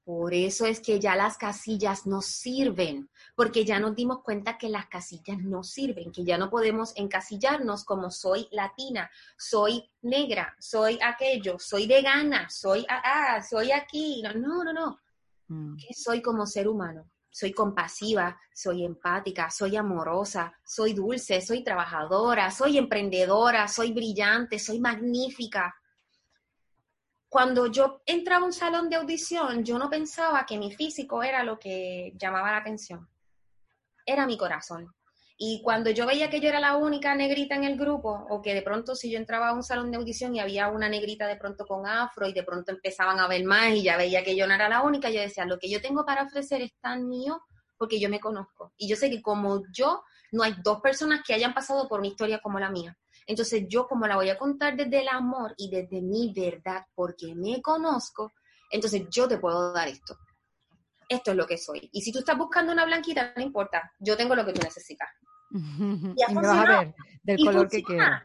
Por eso es que ya las casillas no sirven, porque ya nos dimos cuenta que las casillas no sirven, que ya no podemos encasillarnos como soy latina, soy negra, soy aquello, soy vegana, soy ah, soy aquí. No, no, no. Mm. Que soy como ser humano soy compasiva, soy empática, soy amorosa, soy dulce, soy trabajadora, soy emprendedora, soy brillante, soy magnífica. Cuando yo entraba a un salón de audición, yo no pensaba que mi físico era lo que llamaba la atención. Era mi corazón. Y cuando yo veía que yo era la única negrita en el grupo, o que de pronto si yo entraba a un salón de audición y había una negrita de pronto con afro y de pronto empezaban a ver más y ya veía que yo no era la única, yo decía, lo que yo tengo para ofrecer es tan mío porque yo me conozco. Y yo sé que como yo, no hay dos personas que hayan pasado por una historia como la mía. Entonces yo como la voy a contar desde el amor y desde mi verdad, porque me conozco, entonces yo te puedo dar esto. Esto es lo que soy. Y si tú estás buscando una blanquita, no importa, yo tengo lo que tú necesitas. Y, vas a ver del color que quieras.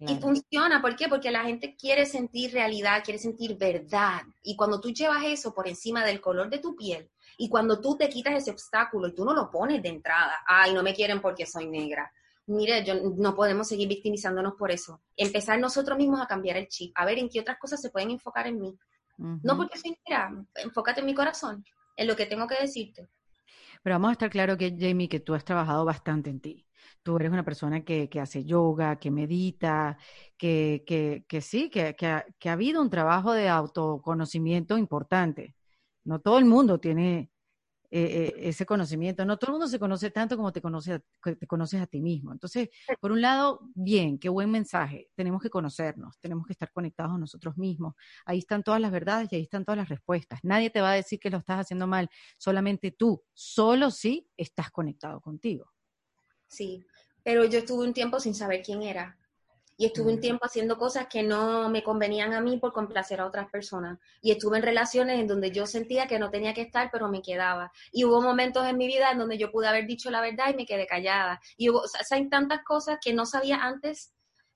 Y funciona, ¿por qué? Porque la gente quiere sentir realidad, quiere sentir verdad. Y cuando tú llevas eso por encima del color de tu piel, y cuando tú te quitas ese obstáculo y tú no lo pones de entrada, ay, no me quieren porque soy negra. Mire, yo, no podemos seguir victimizándonos por eso. Empezar nosotros mismos a cambiar el chip, a ver en qué otras cosas se pueden enfocar en mí. No porque soy negra, enfócate en mi corazón, en lo que tengo que decirte. Pero vamos a estar claro que, Jamie, que tú has trabajado bastante en ti tú eres una persona que, hace yoga, que medita, que, que, sí, que, ha, que ha habido un trabajo de autoconocimiento importante. No todo el mundo tiene eh, eh, ese conocimiento. No todo el mundo se conoce tanto como te, conoce, te conoces a ti mismo. Entonces, por un lado, bien, qué buen mensaje. Tenemos que conocernos, tenemos que estar conectados a nosotros mismos. Ahí están todas las verdades y ahí están todas las respuestas. Nadie te va a decir que lo estás haciendo mal, solamente tú, solo si estás conectado contigo sí, pero yo estuve un tiempo sin saber quién era. Y estuve un mm. tiempo haciendo cosas que no me convenían a mí por complacer a otras personas. Y estuve en relaciones en donde yo sentía que no tenía que estar, pero me quedaba. Y hubo momentos en mi vida en donde yo pude haber dicho la verdad y me quedé callada. Y hubo, o sea, hay tantas cosas que no sabía antes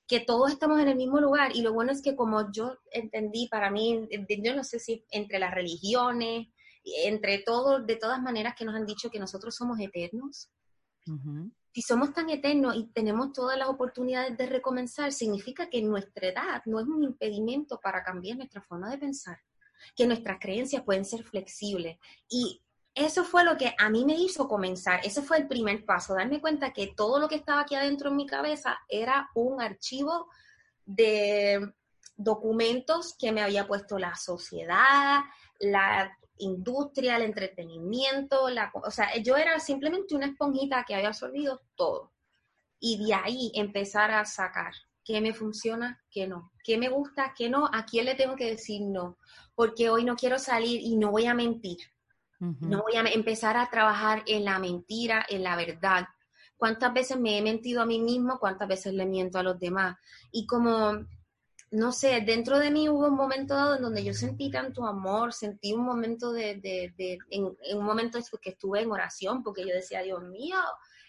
que todos estamos en el mismo lugar. Y lo bueno es que como yo entendí, para mí, yo no sé si entre las religiones, entre todos, de todas maneras que nos han dicho que nosotros somos eternos si somos tan eternos y tenemos todas las oportunidades de recomenzar, significa que nuestra edad no es un impedimento para cambiar nuestra forma de pensar, que nuestras creencias pueden ser flexibles. Y eso fue lo que a mí me hizo comenzar, ese fue el primer paso, darme cuenta que todo lo que estaba aquí adentro en mi cabeza era un archivo de, documentos que me había puesto la sociedad, la industria, el entretenimiento, la, o sea, yo era simplemente una esponjita que había absorbido todo. Y de ahí empezar a sacar qué me funciona, qué no, qué me gusta, qué no, a quién le tengo que decir no, porque hoy no quiero salir y no voy a mentir. No voy a empezar a trabajar en la mentira, en la verdad. ¿Cuántas veces me he mentido a mí mismo? ¿Cuántas veces le miento a los demás? Y como no sé, dentro de mí hubo un momento dado en donde yo sentí tanto amor, sentí un momento de, de, de en, un momento que estuve en oración, porque yo decía, Dios mío,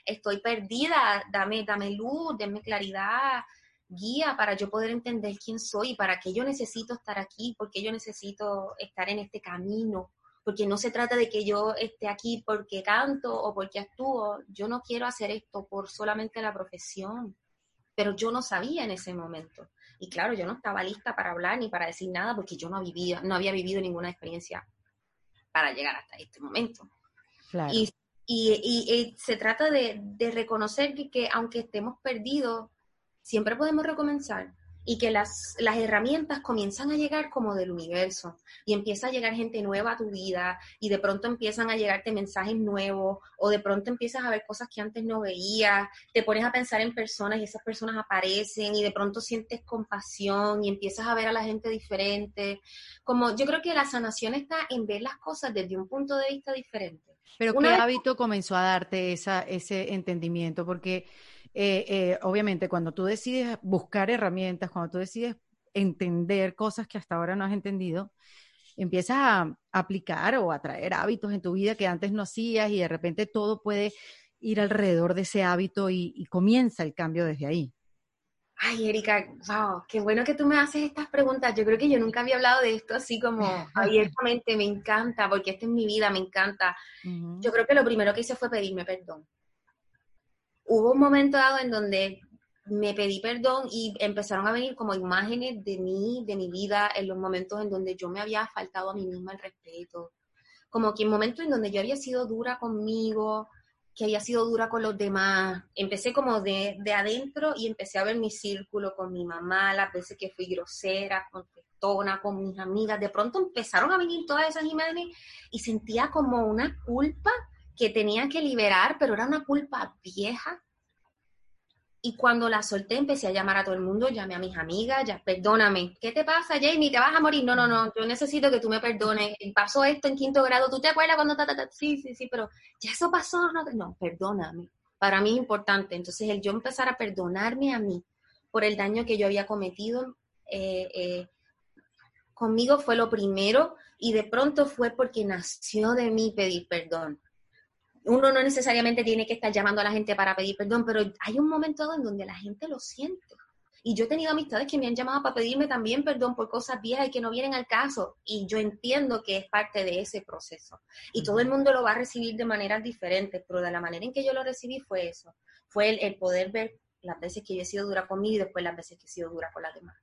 estoy perdida, dame, dame luz, denme claridad, guía para yo poder entender quién soy, para qué yo necesito estar aquí, porque yo necesito estar en este camino, porque no se trata de que yo esté aquí porque canto o porque actúo, yo no quiero hacer esto por solamente la profesión, pero yo no sabía en ese momento. Y claro, yo no estaba lista para hablar ni para decir nada porque yo no, vivía, no había vivido ninguna experiencia para llegar hasta este momento. Y, y, se trata de, de reconocer que, que, aunque estemos perdidos, siempre podemos recomenzar y que las, las herramientas comienzan a llegar como del universo y empieza a llegar gente nueva a tu vida y de pronto empiezan a llegarte mensajes nuevos o de pronto empiezas a ver cosas que antes no veías, te pones a pensar en personas y esas personas aparecen y de pronto sientes compasión y empiezas a ver a la gente diferente. Como yo creo que la sanación está en ver las cosas desde un punto de vista diferente. Pero ¿qué hábito comenzó a darte esa, ese entendimiento? Porque eh, eh, obviamente cuando tú decides buscar herramientas, cuando tú decides entender cosas que hasta ahora no has entendido, empiezas a aplicar o a traer hábitos en tu vida que antes no hacías y de repente todo puede ir alrededor de ese hábito y, comienza el cambio desde ahí. Ay, Erika, wow, qué bueno que tú me haces estas preguntas. Yo creo que yo nunca había hablado de esto así como abiertamente. Me encanta, porque esta es mi vida, me encanta. Yo creo que lo primero que hice fue pedirme perdón hubo un momento dado en donde me pedí perdón y empezaron a venir como imágenes de mí, de mi vida, en los momentos en donde yo me había faltado a mí misma el respeto. Como que en momentos en donde yo había sido dura conmigo, que había sido dura con los demás. Empecé como de, de adentro y empecé a ver mi círculo con mi mamá, las veces que fui grosera, contestona, con mis amigas. De pronto empezaron a venir todas esas imágenes y sentía como una culpa que tenía que liberar, pero era una culpa vieja. Y cuando la solté, empecé a llamar a todo el mundo, llamé a mis amigas, ya, perdóname, ¿qué te pasa, Jamie? ¿Te vas a morir? No, no, no, yo necesito que tú me perdones. Pasó esto en quinto grado, ¿tú te acuerdas cuando ta, ta, Sí, sí, sí, pero ya eso pasó, no, no, perdóname. Para mí es importante. Entonces, el yo empezar a perdonarme a mí por el daño que yo había cometido, eh, eh, conmigo fue lo primero y de pronto fue porque nació de mí pedir perdón uno no necesariamente tiene que estar llamando a la gente para pedir perdón, pero hay un momento en donde la gente lo siente. Y yo he tenido amistades que me han llamado para pedirme también perdón por cosas viejas y que no vienen al caso. Y yo entiendo que es parte de ese proceso. Y todo el mundo lo va a recibir de maneras diferentes, pero de la manera en que yo lo recibí fue eso. Fue el, el poder ver las veces que yo he sido dura conmigo y después las veces que he sido dura con las demás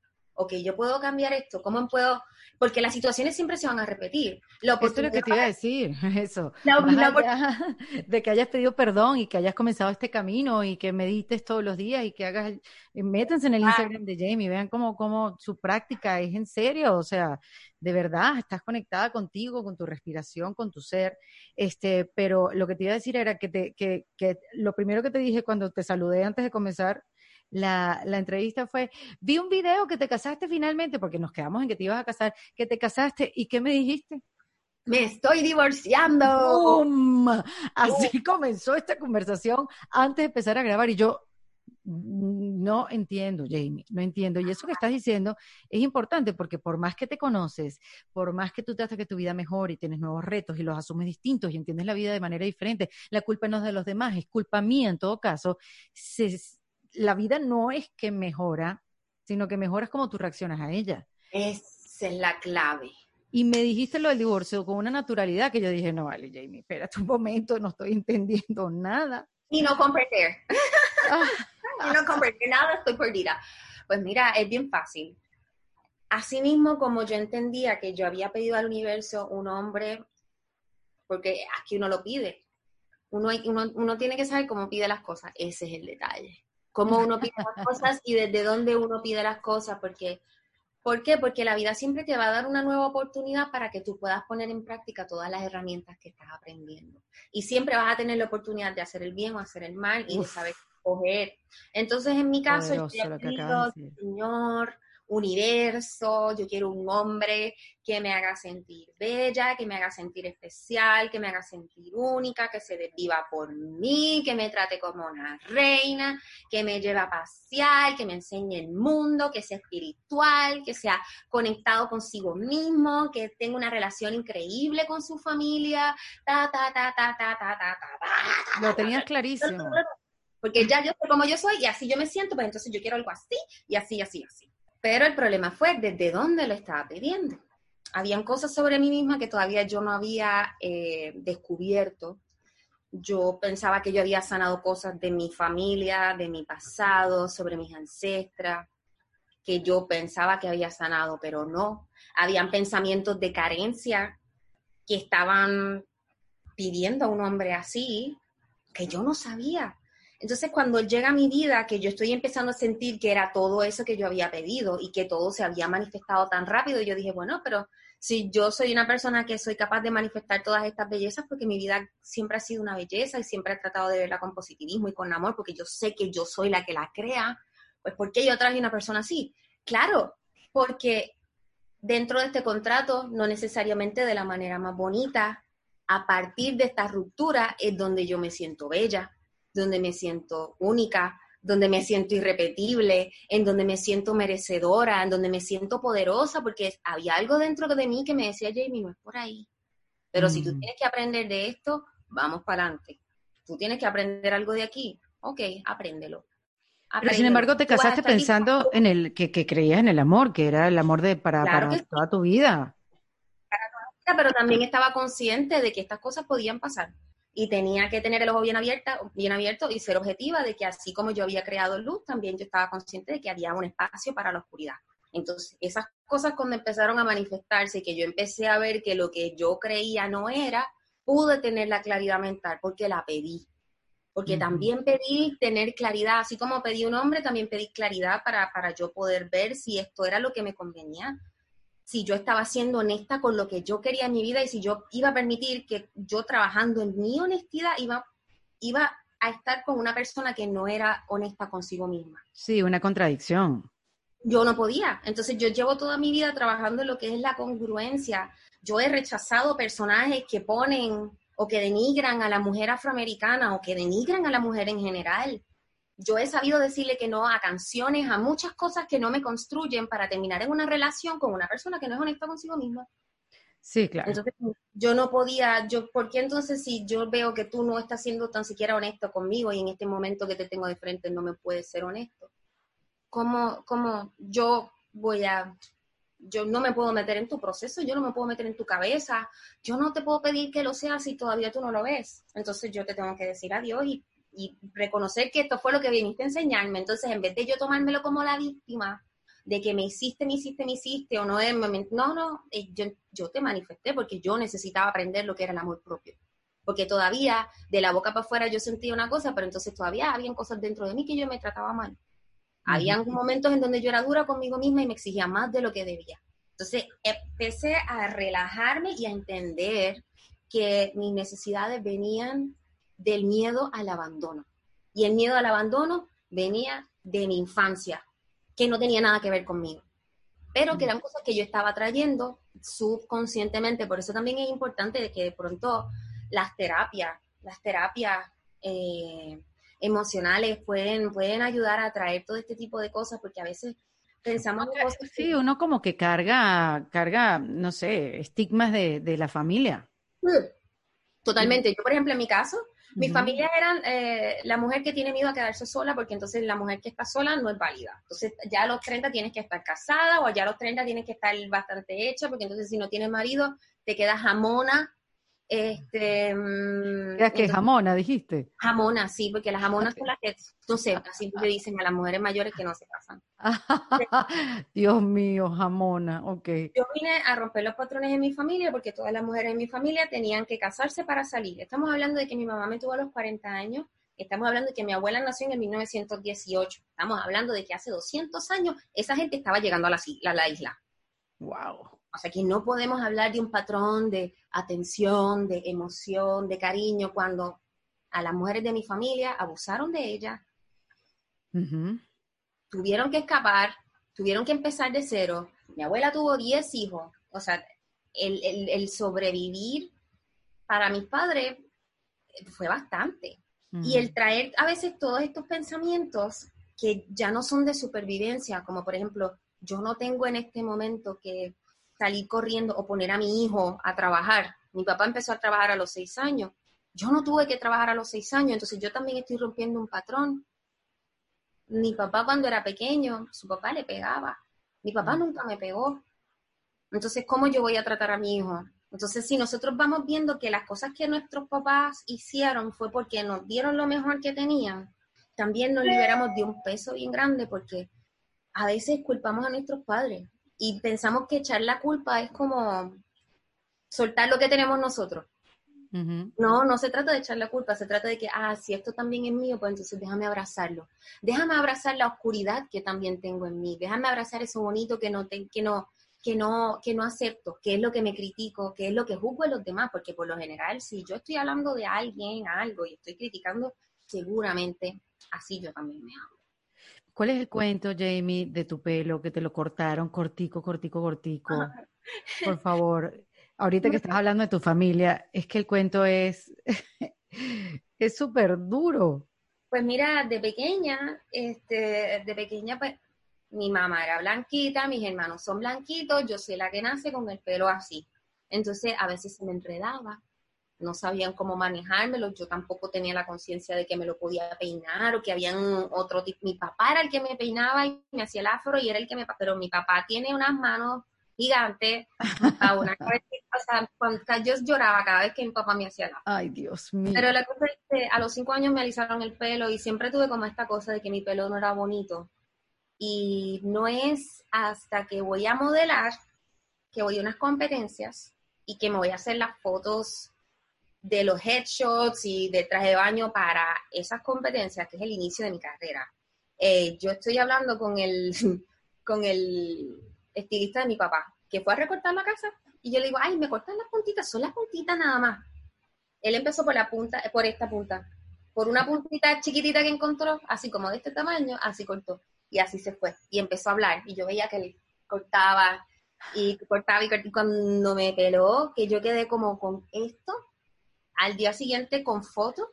ok, yo puedo cambiar esto, ¿cómo puedo? Porque las situaciones siempre se van a repetir. Esto es lo que te iba a decir, eso. de que hayas pedido perdón y que hayas comenzado este camino y que medites todos los días y que hagas, eh, métanse en el Instagram de Jamie, vean cómo, cómo su práctica es en serio, o sea, de verdad, estás conectada contigo, con tu respiración, con tu ser. Este, pero lo que te iba a decir era que, te, que, que lo primero que te dije cuando te saludé antes de comenzar la, la, entrevista fue, vi un video que te casaste finalmente, porque nos quedamos en que te ibas a casar, que te casaste, ¿y qué me dijiste? Me estoy divorciando. Así comenzó esta conversación antes de empezar a grabar y yo no entiendo, Jamie, no entiendo. Y eso que estás diciendo es importante porque por más que te conoces, por más que tú tratas que tu vida mejore y tienes nuevos retos y los asumes distintos y entiendes la vida de manera diferente, la culpa no es de los demás, es culpa mía en todo caso. Se, la vida no es que mejora, sino que mejoras como tú reaccionas a ella. Esa es la clave. Y me dijiste lo del divorcio con una naturalidad que yo dije, no vale, Jamie, espérate un momento, no estoy entendiendo nada. Y no comprender. Ah. y no comprender nada, estoy perdida. Pues mira, es bien fácil. Así mismo como yo entendía que yo había pedido al universo un hombre, porque aquí uno lo pide. Uno, uno, uno tiene que saber cómo pide las cosas. Ese es el detalle cómo uno pide las cosas y desde dónde uno pide las cosas, porque ¿Por qué? Porque la vida siempre te va a dar una nueva oportunidad para que tú puedas poner en práctica todas las herramientas que estás aprendiendo. Y siempre vas a tener la oportunidad de hacer el bien o hacer el mal y de saber escoger. Entonces, en mi caso, yo Señor, universo, yo quiero un hombre que me haga sentir bella, que me haga sentir especial, que me haga sentir única, que se desviva por mí, que me trate como una reina, que me lleve a pasear, que me enseñe el mundo, que sea espiritual, que sea conectado consigo mismo, que tenga una relación increíble con su familia, ta, ta, ta, ta, ta, ta, ta, ta. Lo tenías clarísimo. Porque ya yo sé cómo yo soy y así yo me siento, pues entonces yo quiero algo así y así, así, así. Pero el problema fue desde dónde lo estaba pidiendo. Habían cosas sobre mí misma que todavía yo no había eh, descubierto. Yo pensaba que yo había sanado cosas de mi familia, de mi pasado, sobre mis ancestras, que yo pensaba que había sanado, pero no. Habían pensamientos de carencia que estaban pidiendo a un hombre así, que yo no sabía. Entonces, cuando llega a mi vida, que yo estoy empezando a sentir que era todo eso que yo había pedido y que todo se había manifestado tan rápido, yo dije, bueno, pero si yo soy una persona que soy capaz de manifestar todas estas bellezas, porque mi vida siempre ha sido una belleza y siempre he tratado de verla con positivismo y con amor, porque yo sé que yo soy la que la crea, pues ¿por qué yo traje una persona así? Claro, porque dentro de este contrato, no necesariamente de la manera más bonita, a partir de esta ruptura es donde yo me siento bella, donde me siento única, donde me siento irrepetible, en donde me siento merecedora, en donde me siento poderosa, porque había algo dentro de mí que me decía, Jamie, no es por ahí. Pero si tú mm. tienes que aprender de esto, vamos para adelante. Tú tienes que aprender algo de aquí, ok, apréndelo. Pero sin embargo te casaste pensando en el que, creías en el amor, que era el amor de para, toda tu vida. Para toda tu vida, pero también estaba consciente de que estas cosas podían pasar y tenía que tener el ojo bien abierto, bien abierto y ser objetiva de que así como yo había creado luz, también yo estaba consciente de que había un espacio para la oscuridad. Entonces, esas cosas cuando empezaron a manifestarse y que yo empecé a ver que lo que yo creía no era, pude tener la claridad mental porque la pedí. Porque también pedí tener claridad, así como pedí un hombre, también pedí claridad para, para yo poder ver si esto era lo que me convenía si yo estaba siendo honesta con lo que yo quería en mi vida y si yo iba a permitir que yo trabajando en mi honestidad iba, iba a estar con una persona que no era honesta consigo misma. Sí, una contradicción. Yo no podía. Entonces yo llevo toda mi vida trabajando en lo que es la congruencia. Yo he rechazado personajes que ponen o que denigran a la mujer afroamericana o que denigran a la mujer en general yo he sabido decirle que no a canciones, a muchas cosas que no me construyen para terminar en una relación con una persona que no es honesta consigo misma. Sí, claro. Entonces, yo no podía, yo, ¿por qué entonces si yo veo que tú no estás siendo tan siquiera honesto conmigo y en este momento que te tengo de frente no me puedes ser honesto? ¿Cómo, cómo yo voy a, yo no me puedo meter en tu proceso, yo no me puedo meter en tu cabeza, yo no te puedo pedir que lo seas si todavía tú no lo ves. Entonces yo te tengo que decir adiós y y reconocer que esto fue lo que viniste a enseñarme. Entonces, en vez de yo tomármelo como la víctima, de que me hiciste, me hiciste, me hiciste, o no es, no, no, eh, yo, yo te manifesté porque yo necesitaba aprender lo que era el amor propio. Porque todavía, de la boca para afuera, yo sentía una cosa, pero entonces todavía habían cosas dentro de mí que yo me trataba mal. Habían momentos en donde yo era dura conmigo misma y me exigía más de lo que debía. Entonces empecé a relajarme y a entender que mis necesidades venían del miedo al abandono. Y el miedo al abandono venía de mi infancia, que no tenía nada que ver conmigo, pero que eran cosas que yo estaba trayendo subconscientemente. Por eso también es importante que de pronto las terapias, las terapias eh, emocionales pueden, pueden ayudar a traer todo este tipo de cosas, porque a veces pensamos cosas Sí, uno como que carga, carga, no sé, estigmas de, de la familia. Totalmente. Yo, por ejemplo, en mi caso, mi familia eran eh, la mujer que tiene miedo a quedarse sola porque entonces la mujer que está sola no es válida. Entonces ya a los 30 tienes que estar casada o ya a los 30 tienes que estar bastante hecha porque entonces si no tienes marido te quedas jamona este, mm, ¿Es que jamona, dijiste? Jamona, sí, porque las jamonas son las que, no sé, así le dicen a las mujeres mayores que no se casan. Dios mío, jamona, ok. Yo vine a romper los patrones en mi familia porque todas las mujeres en mi familia tenían que casarse para salir. Estamos hablando de que mi mamá me tuvo a los 40 años Estamos hablando de que mi abuela nació en el 1918. Estamos hablando de que hace 200 años esa gente estaba llegando a la, a la isla. Wow. O sea que no podemos hablar de un patrón de atención, de emoción, de cariño, cuando a las mujeres de mi familia abusaron de ella, tuvieron que escapar, tuvieron que empezar de cero. Mi abuela tuvo 10 hijos. O sea, el, sobrevivir para mis padres fue bastante. Y el traer a veces todos estos pensamientos que ya no son de supervivencia, como por ejemplo, yo no tengo en este momento que salir corriendo o poner a mi hijo a trabajar. Mi papá empezó a trabajar a los seis años. Yo no tuve que trabajar a los seis años, entonces yo también estoy rompiendo un patrón. Mi papá cuando era pequeño, su papá le pegaba. Mi papá nunca me pegó. Entonces, ¿cómo yo voy a tratar a mi hijo? Entonces, si nosotros vamos viendo que las cosas que nuestros papás hicieron fue porque nos dieron lo mejor que tenían, también nos liberamos de un peso bien grande porque a veces culpamos a nuestros padres y pensamos que echar la culpa es como soltar lo que tenemos nosotros. No, no se trata de echar la culpa, se trata de que, ah, si esto también es mío, pues entonces déjame abrazarlo. Déjame abrazar la oscuridad que también tengo en mí. Déjame abrazar eso bonito que no, que no, que no, que no acepto, que es lo que me critico, que es lo que juzgo en los demás, porque por lo general, si yo estoy hablando de alguien, algo, y estoy criticando, seguramente así yo también me hablo. ¿Cuál es el cuento, Jamie, de tu pelo que te lo cortaron cortico, cortico, cortico? Por favor, ahorita que estás hablando de tu familia, es que el cuento es es súper duro. Pues mira, de pequeña, este, de pequeña, pues mi mamá era blanquita, mis hermanos son blanquitos, yo soy la que nace con el pelo así. Entonces a veces se me enredaba, no sabían cómo manejármelo, yo tampoco tenía la conciencia de que me lo podía peinar o que habían otro tipo. Mi papá era el que me peinaba y me hacía el afro y era el que me... Pero mi papá tiene unas manos gigantes, a una o sea, cuando, yo lloraba cada vez que mi papá me hacía el afro. Ay, Dios mío. Pero la cosa es que a los cinco años me alisaron el pelo y siempre tuve como esta cosa de que mi pelo no era bonito. Y no es hasta que voy a modelar, que voy a unas competencias y que me voy a hacer las fotos de los headshots y de traje de baño para esas competencias, que es el inicio de mi carrera. Eh, yo estoy hablando con el, con el estilista de mi papá, que fue a recortar la casa, y yo le digo, ay, me cortan las puntitas, son las puntitas nada más. Él empezó por la punta, por esta punta, por una puntita chiquitita que encontró, así como de este tamaño, así cortó. Y así se fue. Y empezó a hablar. Y yo veía que él cortaba y cortaba y cortaba. Y cuando me peló, que yo quedé como con esto, al día siguiente con fotos,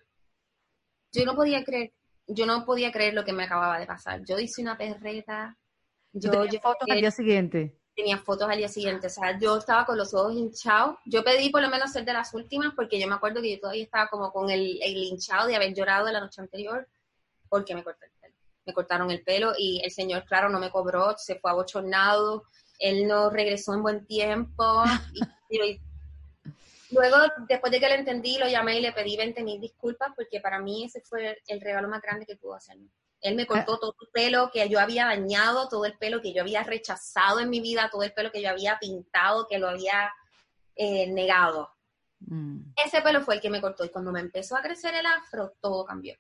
yo no podía creer, yo no podía creer lo que me acababa de pasar. Yo hice una perreta. Yo, fotos al día siguiente. Tenía fotos al día siguiente, o sea, yo estaba con los ojos hinchados. Yo pedí por lo menos ser de las últimas porque yo me acuerdo que yo todavía estaba como con el, el hinchado de haber llorado la noche anterior porque me corté el pelo. Me cortaron el pelo y el señor, claro, no me cobró, se fue abochornado, él no regresó en buen tiempo. y Luego, después de que lo entendí, lo llamé y le pedí 20 mil disculpas porque para mí ese fue el regalo más grande que pudo hacerme. Él me cortó ah. todo el pelo que yo había dañado, todo el pelo que yo había rechazado en mi vida, todo el pelo que yo había pintado, que lo había eh, negado. Mm. Ese pelo fue el que me cortó y cuando me empezó a crecer el afro, todo cambió.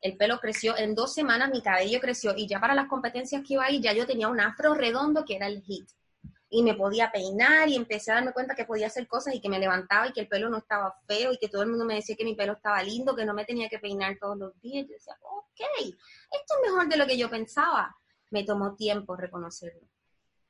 El pelo creció, en dos semanas mi cabello creció y ya para las competencias que iba ahí ya yo tenía un afro redondo que era el hit y me podía peinar y empecé a darme cuenta que podía hacer cosas y que me levantaba y que el pelo no estaba feo y que todo el mundo me decía que mi pelo estaba lindo, que no me tenía que peinar todos los días. Yo decía, ok, esto es mejor de lo que yo pensaba. Me tomó tiempo reconocerlo.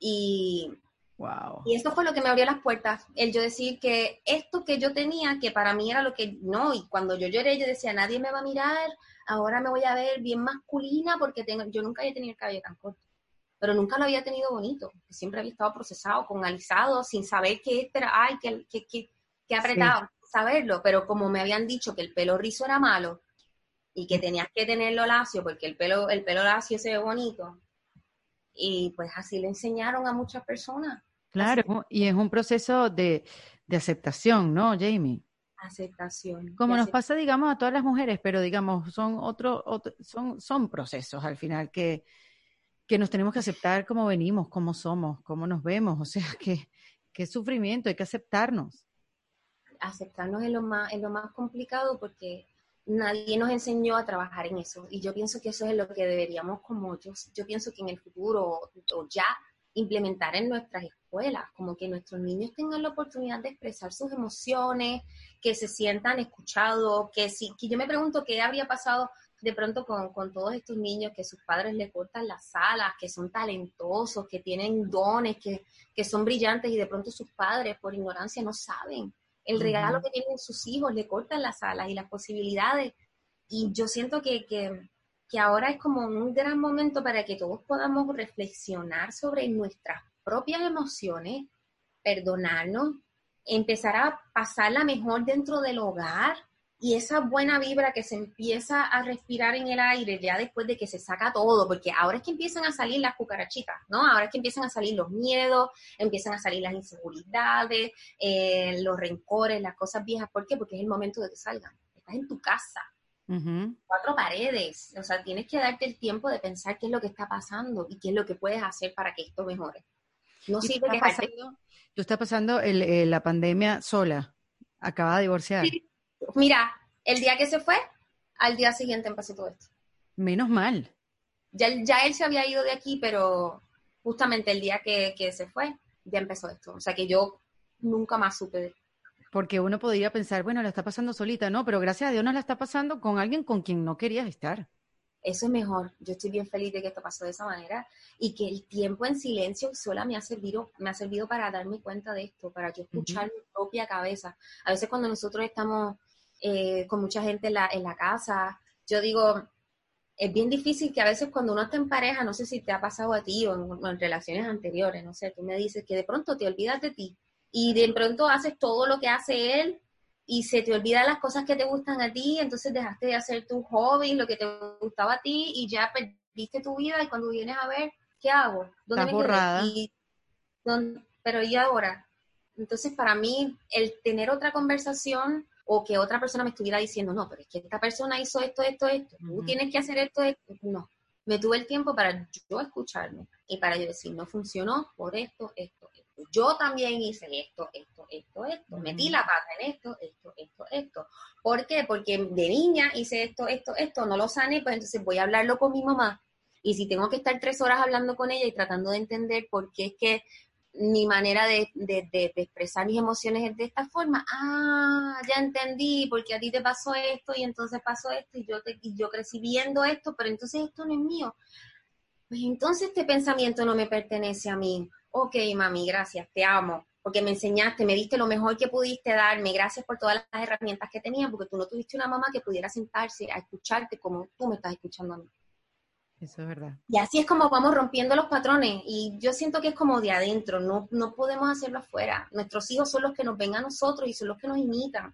Y, wow. y esto fue lo que me abrió las puertas, el yo decir que esto que yo tenía, que para mí era lo que no, y cuando yo lloré yo decía, nadie me va a mirar, ahora me voy a ver bien masculina porque tengo, yo nunca había tenido el cabello tan corto pero nunca lo había tenido bonito. Siempre había estado procesado, con alisado, sin saber qué era, ay, qué, qué, qué, apretado, saberlo. Pero como me habían dicho que el pelo rizo era malo y que tenías que tenerlo lacio porque el pelo, el pelo lacio se ve bonito, y pues así le enseñaron a muchas personas. Claro, y es un proceso de, de aceptación, ¿no, Jamie? aceptación. Como nos pasa, digamos, a todas las mujeres, pero digamos, son otro, otro, son, son procesos al final que, que nos tenemos que aceptar como venimos, como somos, cómo nos vemos, o sea, que, qué sufrimiento, hay que aceptarnos. Aceptarnos es lo más, es lo más complicado porque nadie nos enseñó a trabajar en eso. Y yo pienso que eso es lo que deberíamos como yo, yo pienso que en el futuro o ya implementar en nuestras escuelas, como que nuestros niños tengan la oportunidad de expresar sus emociones, que se sientan escuchados, que si, que yo me pregunto qué habría pasado de pronto con, con, todos estos niños que sus padres le cortan las alas, que son talentosos, que tienen dones, que, que son brillantes y de pronto sus padres por ignorancia no saben el regalo que tienen sus hijos, le cortan las alas y las posibilidades. Y yo siento que, que, que ahora es como un gran momento para que todos podamos reflexionar sobre nuestras propias emociones, perdonarnos, empezar a pasarla mejor dentro del hogar, y esa buena vibra que se empieza a respirar en el aire ya después de que se saca todo, porque ahora es que empiezan a salir las cucarachitas, ¿no? Ahora es que empiezan a salir los miedos, empiezan a salir las inseguridades, eh, los rencores, las cosas viejas. ¿Por qué? Porque es el momento de que salgan. Estás en tu casa, cuatro paredes, o sea, tienes que darte el tiempo de pensar qué es lo que está pasando y qué es lo que puedes hacer para que esto mejore. No sirve que pasando, Tú estás pasando el, la pandemia sola, acaba de divorciar. Sí Mira, el día que se fue, al día siguiente empezó todo esto. Menos mal. Ya, ya él se había ido de aquí, pero justamente el día que, se fue, ya empezó esto. O sea que yo nunca más supe de porque uno podría pensar, bueno, la está pasando solita, ¿no? Pero gracias a Dios no la está pasando con alguien con quien no querías estar. Eso es mejor. Yo estoy bien feliz de que esto pasó de esa manera y que el tiempo en silencio sola me ha servido, me ha servido para darme cuenta de esto, para yo escuchar mi propia cabeza. A veces cuando nosotros estamos eh, con mucha gente en la, en la casa. Yo digo, es bien difícil que a veces cuando uno está en pareja, no sé si te ha pasado a ti o en, relaciones anteriores, no sé, tú me dices que de pronto te olvidas de ti y de pronto haces todo lo que hace él y se te olvidan las cosas que te gustan a ti, entonces dejaste de hacer tu hobby, lo que te gustaba a ti y ya perdiste tu vida y cuando vienes a ver, ¿qué hago? ¿Dónde me Y, pero ¿y ahora? Entonces para mí el tener otra conversación o que otra persona me estuviera diciendo, no, pero es que esta persona hizo esto, esto, esto, tú tienes que hacer esto, esto. No, me tuve el tiempo para yo escucharme y para yo decir, no funcionó por esto, esto, esto. Yo también hice esto, esto, esto, esto. Metí la pata en esto, esto, esto, esto. ¿Por qué? Porque de niña hice esto, esto, esto, no lo sané, pues entonces voy a hablarlo con mi mamá. Y si tengo que estar tres horas hablando con ella y tratando de entender por qué es que mi manera de, expresar mis emociones es de esta forma. Ah, ya entendí, porque a ti te pasó esto y entonces pasó esto y yo, te, y yo crecí viendo esto, pero entonces esto no es mío. Pues entonces este pensamiento no me pertenece a mí. Ok, mami, gracias, te amo, porque me enseñaste, me diste lo mejor que pudiste darme, gracias por todas las herramientas que tenía, porque tú no tuviste una mamá que pudiera sentarse a escucharte como tú me estás escuchando a mí. Eso es verdad. Y así es como vamos rompiendo los patrones. Y yo siento que es como de adentro, no, no podemos hacerlo afuera. Nuestros hijos son los que nos ven a nosotros y son los que nos imitan.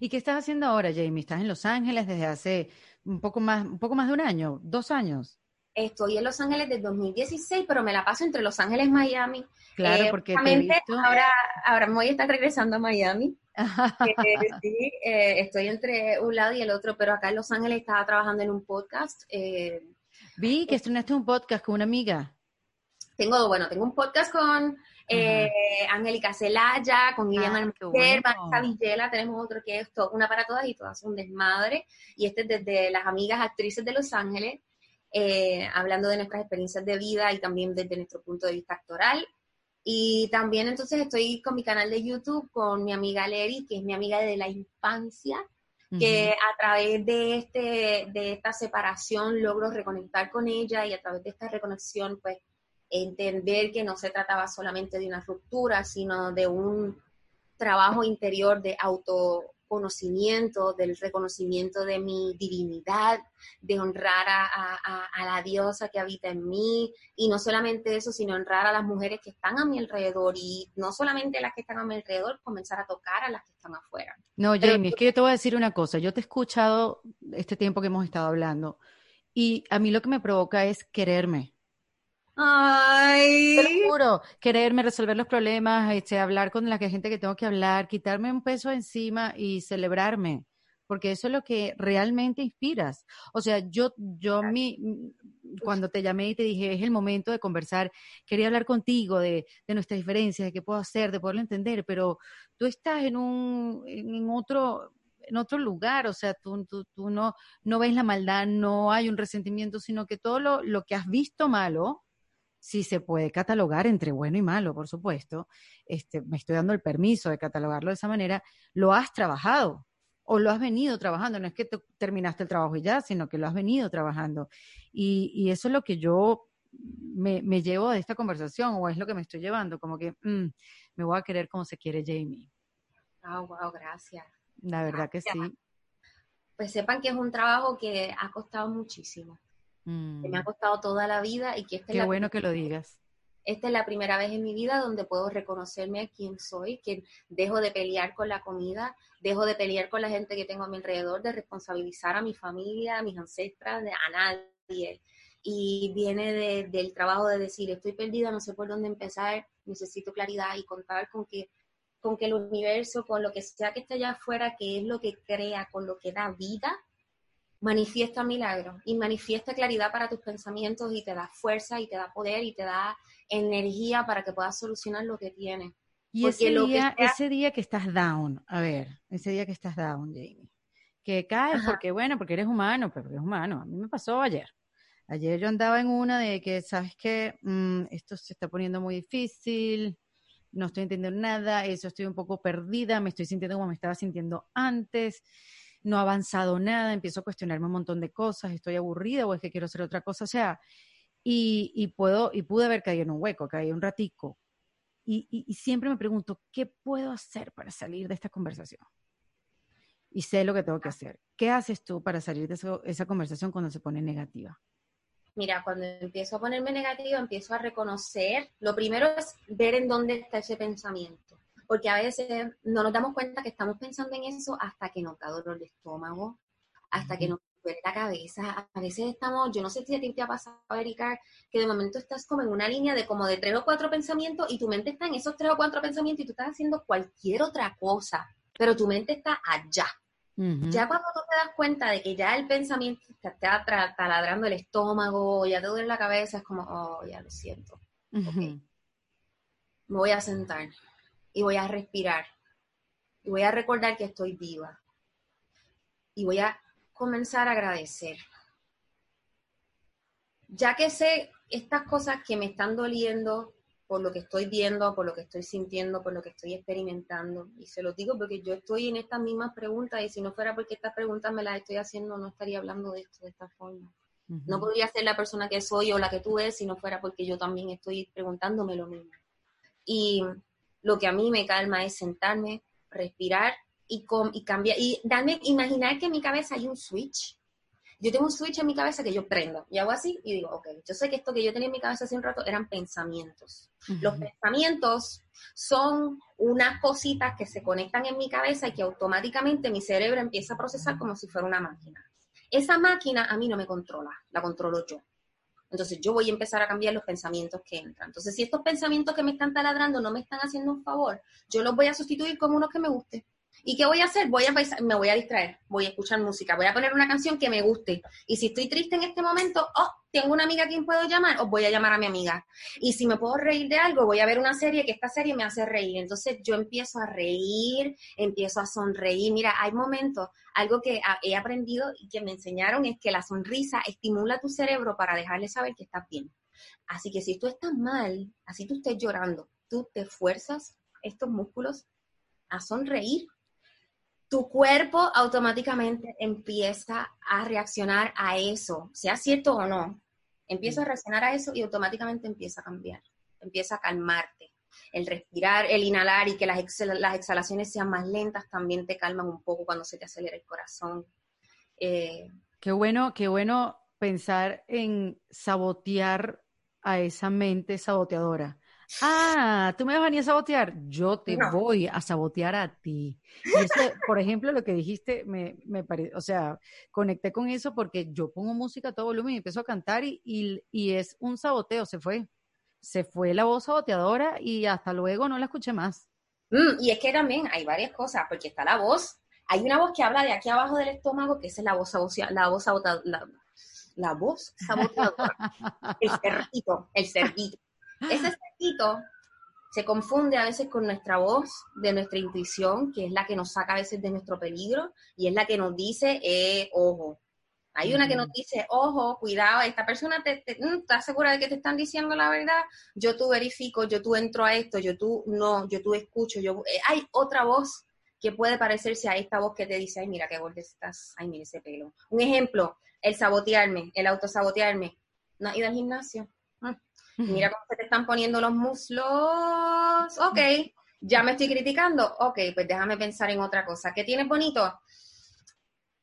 ¿Y qué estás haciendo ahora, Jamie? ¿Estás en Los Ángeles desde hace un poco más, un poco más de un año, dos años? Estoy en Los Ángeles desde 2016, pero me la paso entre Los Ángeles y Miami. Claro, eh, porque te ahora, ahora voy a estar regresando a Miami. Eh, sí, eh, estoy entre un lado y el otro, pero acá en Los Ángeles estaba trabajando en un podcast. Eh, Vi que estrenaste un podcast con una amiga. Tengo, bueno, tengo un podcast con Angélica Celaya, con Guillermo ah, Villela, tenemos otro que es una para todas y todas son desmadre. Y este es desde las amigas actrices de Los Ángeles, hablando de nuestras experiencias de vida y también desde nuestro punto de vista actoral. Y también entonces estoy con mi canal de YouTube con mi amiga Leri, que es mi amiga de la infancia, que a través de, este, de esta separación logro reconectar con ella y a través de esta reconexión, pues entender que no se trataba solamente de una ruptura, sino de un trabajo interior de auto conocimiento, del reconocimiento de mi divinidad, de honrar a, la diosa que habita en mí, y no solamente eso, sino honrar a las mujeres que están a mi alrededor, y no solamente las que están a mi alrededor, comenzar a tocar a las que están afuera. No, Jamie, es que yo te voy a decir una cosa, yo te he escuchado este tiempo que hemos estado hablando, y a mí lo que me provoca es quererme. Ay. Te lo juro, quererme resolver los problemas, este, hablar con la gente que tengo que hablar, quitarme un peso encima y celebrarme, porque eso es lo que realmente inspiras. O sea, yo, yo mi, cuando te llamé y te dije, es el momento de conversar, quería hablar contigo de, de nuestras diferencias, de qué puedo hacer, de poderlo entender, pero tú estás en un, en otro, en otro lugar, o sea, tú, tú, tú no, no ves la maldad, no hay un resentimiento, sino que todo lo, lo que has visto malo, si se puede catalogar entre bueno y malo, por supuesto, este, me estoy dando el permiso de catalogarlo de esa manera, lo has trabajado o lo has venido trabajando, no es que terminaste el trabajo y ya, sino que lo has venido trabajando. Y, y eso es lo que yo me, me, llevo de esta conversación o es lo que me estoy llevando, como que mm, me voy a querer como se quiere Jamie. Oh, wow, gracias. La verdad que sí. Pues sepan que es un trabajo que ha costado muchísimo. Que me ha mm. costado toda la vida y que este Qué bueno que lo digas esta es la primera vez en mi vida donde puedo reconocerme a quién soy, que dejo de pelear con la comida, dejo de pelear con la gente que tengo a mi alrededor, de responsabilizar a mi familia, a mis ancestras, a nadie. Y viene del trabajo de decir, estoy perdida, no sé por dónde empezar, necesito claridad y contar con que, con que el universo, con lo que sea que esté allá afuera, que es lo que crea, con lo que da vida, manifiesta milagros y manifiesta claridad para tus pensamientos y te da fuerza y te da poder y te da energía para que puedas solucionar lo que tienes. Y ese día, que ese día que estás down, a ver, ese día que estás down, Jamie, que caes porque, bueno, porque eres humano, pero eres humano. A mí me pasó ayer. Ayer yo andaba en una de que, ¿sabes qué? Mm, esto se está poniendo muy difícil, no estoy entendiendo nada, eso estoy un poco perdida, me estoy sintiendo como me estaba sintiendo antes no ha avanzado nada, empiezo a cuestionarme un montón de cosas, estoy aburrida o es que quiero hacer otra cosa, o sea, y, y puedo, y pude haber caído en un hueco, caí un ratico. Y, y, siempre me pregunto, ¿qué puedo hacer para salir de esta conversación? Y sé lo que tengo que hacer. ¿Qué haces tú para salir de esa conversación cuando se pone negativa? Mira, cuando empiezo a ponerme negativa, empiezo a reconocer, lo primero es ver en dónde está ese pensamiento porque a veces no nos damos cuenta que estamos pensando en eso hasta que nos da dolor de estómago, hasta que nos duele la cabeza. A veces estamos, yo no sé si a ti te ha pasado, Erika, que de momento estás como en una línea de como de tres o cuatro pensamientos y tu mente está en esos tres o cuatro pensamientos y tú estás haciendo cualquier otra cosa, pero tu mente está allá. Ya cuando tú te das cuenta de que ya el pensamiento te está taladrando el estómago, ya te duele la cabeza, es como, oh, ya lo siento. Me voy a sentar y voy a respirar. Y voy a recordar que estoy viva. Y voy a comenzar a agradecer. Ya que sé estas cosas que me están doliendo por lo que estoy viendo, por lo que estoy sintiendo, por lo que estoy experimentando. Y se lo digo porque yo estoy en estas mismas preguntas y si no fuera porque estas preguntas me las estoy haciendo, no estaría hablando de esto de esta forma. No podría ser la persona que soy o la que tú eres si no fuera porque yo también estoy preguntándome lo mismo. Y lo que a mí me calma es sentarme, respirar y, y cambiar, y darme, imaginar que en mi cabeza hay un switch. Yo tengo un switch en mi cabeza que yo prendo y hago así y digo, ok, yo sé que esto que yo tenía en mi cabeza hace un rato eran pensamientos. Los pensamientos son unas cositas que se conectan en mi cabeza y que automáticamente mi cerebro empieza a procesar como si fuera una máquina. Esa máquina a mí no me controla, la controlo yo. Entonces yo voy a empezar a cambiar los pensamientos que entran. Entonces si estos pensamientos que me están taladrando no me están haciendo un favor, yo los voy a sustituir con unos que me guste. ¿Y qué voy a hacer? Voy a me voy a distraer, voy a escuchar música, voy a poner una canción que me guste. Y si estoy triste en este momento, oh, tengo una amiga a quien puedo llamar, o voy a llamar a mi amiga. Y si me puedo reír de algo, voy a ver una serie que esta serie me hace reír. Entonces yo empiezo a reír, empiezo a sonreír. Mira, hay momentos, algo que he aprendido y que me enseñaron es que la sonrisa estimula tu cerebro para dejarle saber que estás bien. Así que si tú estás mal, así tú estés llorando, tú te fuerzas estos músculos a sonreír tu cuerpo automáticamente empieza a reaccionar a eso, sea cierto o no. Empieza a reaccionar a eso y automáticamente empieza a cambiar, empieza a calmarte. El respirar, el inhalar y que las, exhalaciones sean más lentas también te calman un poco cuando se te acelera el corazón. Eh, qué bueno, qué bueno pensar en sabotear a esa mente saboteadora. Ah, tú me vas a venir a sabotear. Yo te voy a sabotear a ti. Y eso, por ejemplo, lo que dijiste, me, me parece, o sea, conecté con eso porque yo pongo música a todo volumen y empiezo a cantar y, y, es un saboteo, se fue. Se fue la voz saboteadora y hasta luego no la escuché más. Mm, y es que también hay varias cosas, porque está la voz, hay una voz que habla de aquí abajo del estómago, que es la voz, la voz saboteadora, la, voz saboteadora, el cerdito, el cerdito ese cerquito se confunde a veces con nuestra voz, de nuestra intuición, que es la que nos saca a veces de nuestro peligro y es la que nos dice, eh, ojo. Hay una que nos dice, ojo, cuidado, esta persona te, mm, está segura de que te están diciendo la verdad, yo tú verifico, yo tú entro a esto, yo tú no, yo tú escucho, yo... Eh, hay otra voz que puede parecerse a esta voz que te dice, ay, mira qué gorda estás, ay, mira ese pelo. Un ejemplo, el sabotearme, el autosabotearme. ¿No has ido al gimnasio? Ah, mira cómo se te están poniendo los muslos. Ok, ya me estoy criticando. Ok, pues déjame pensar en otra cosa. ¿Qué tienes bonito?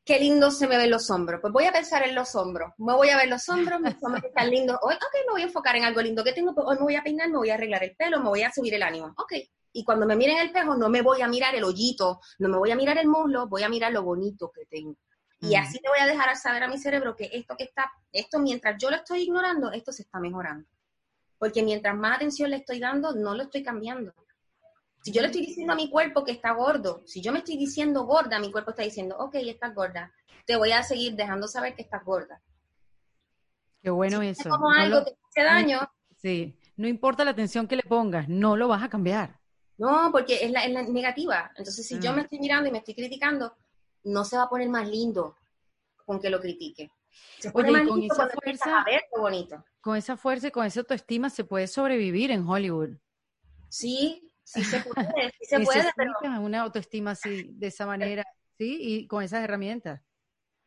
Qué lindo se me ven los hombros. Pues voy a pensar en los hombros. Me voy a ver los hombros, mis hombros están lindos. Hoy, ok, me voy a enfocar en algo lindo que tengo. Pues hoy me voy a peinar, me voy a arreglar el pelo, me voy a subir el ánimo. Ok, y cuando me mire en el espejo no me voy a mirar el hoyito, no me voy a mirar el muslo, voy a mirar lo bonito que tengo. Y así te voy a dejar saber a mi cerebro que esto que está, esto mientras yo lo estoy ignorando, esto se está mejorando. Porque mientras más atención le estoy dando, no lo estoy cambiando. Si yo le estoy diciendo a mi cuerpo que está gordo, si yo me estoy diciendo gorda, mi cuerpo está diciendo, ok, estás gorda, te voy a seguir dejando saber que estás gorda. Qué bueno eso. Como algo que te hace daño. Sí, no importa la atención que le pongas, no lo vas a cambiar. No, porque es la, es la negativa. Entonces, si yo me estoy mirando y me estoy criticando, no se va a poner más lindo con que lo critique. Se pone más con esa fuerza, a ver bonito. Con esa fuerza y con esa autoestima se puede sobrevivir en Hollywood. Sí, sí se puede, sí se puede, pero... una autoestima así, de esa manera, sí, y con esas herramientas.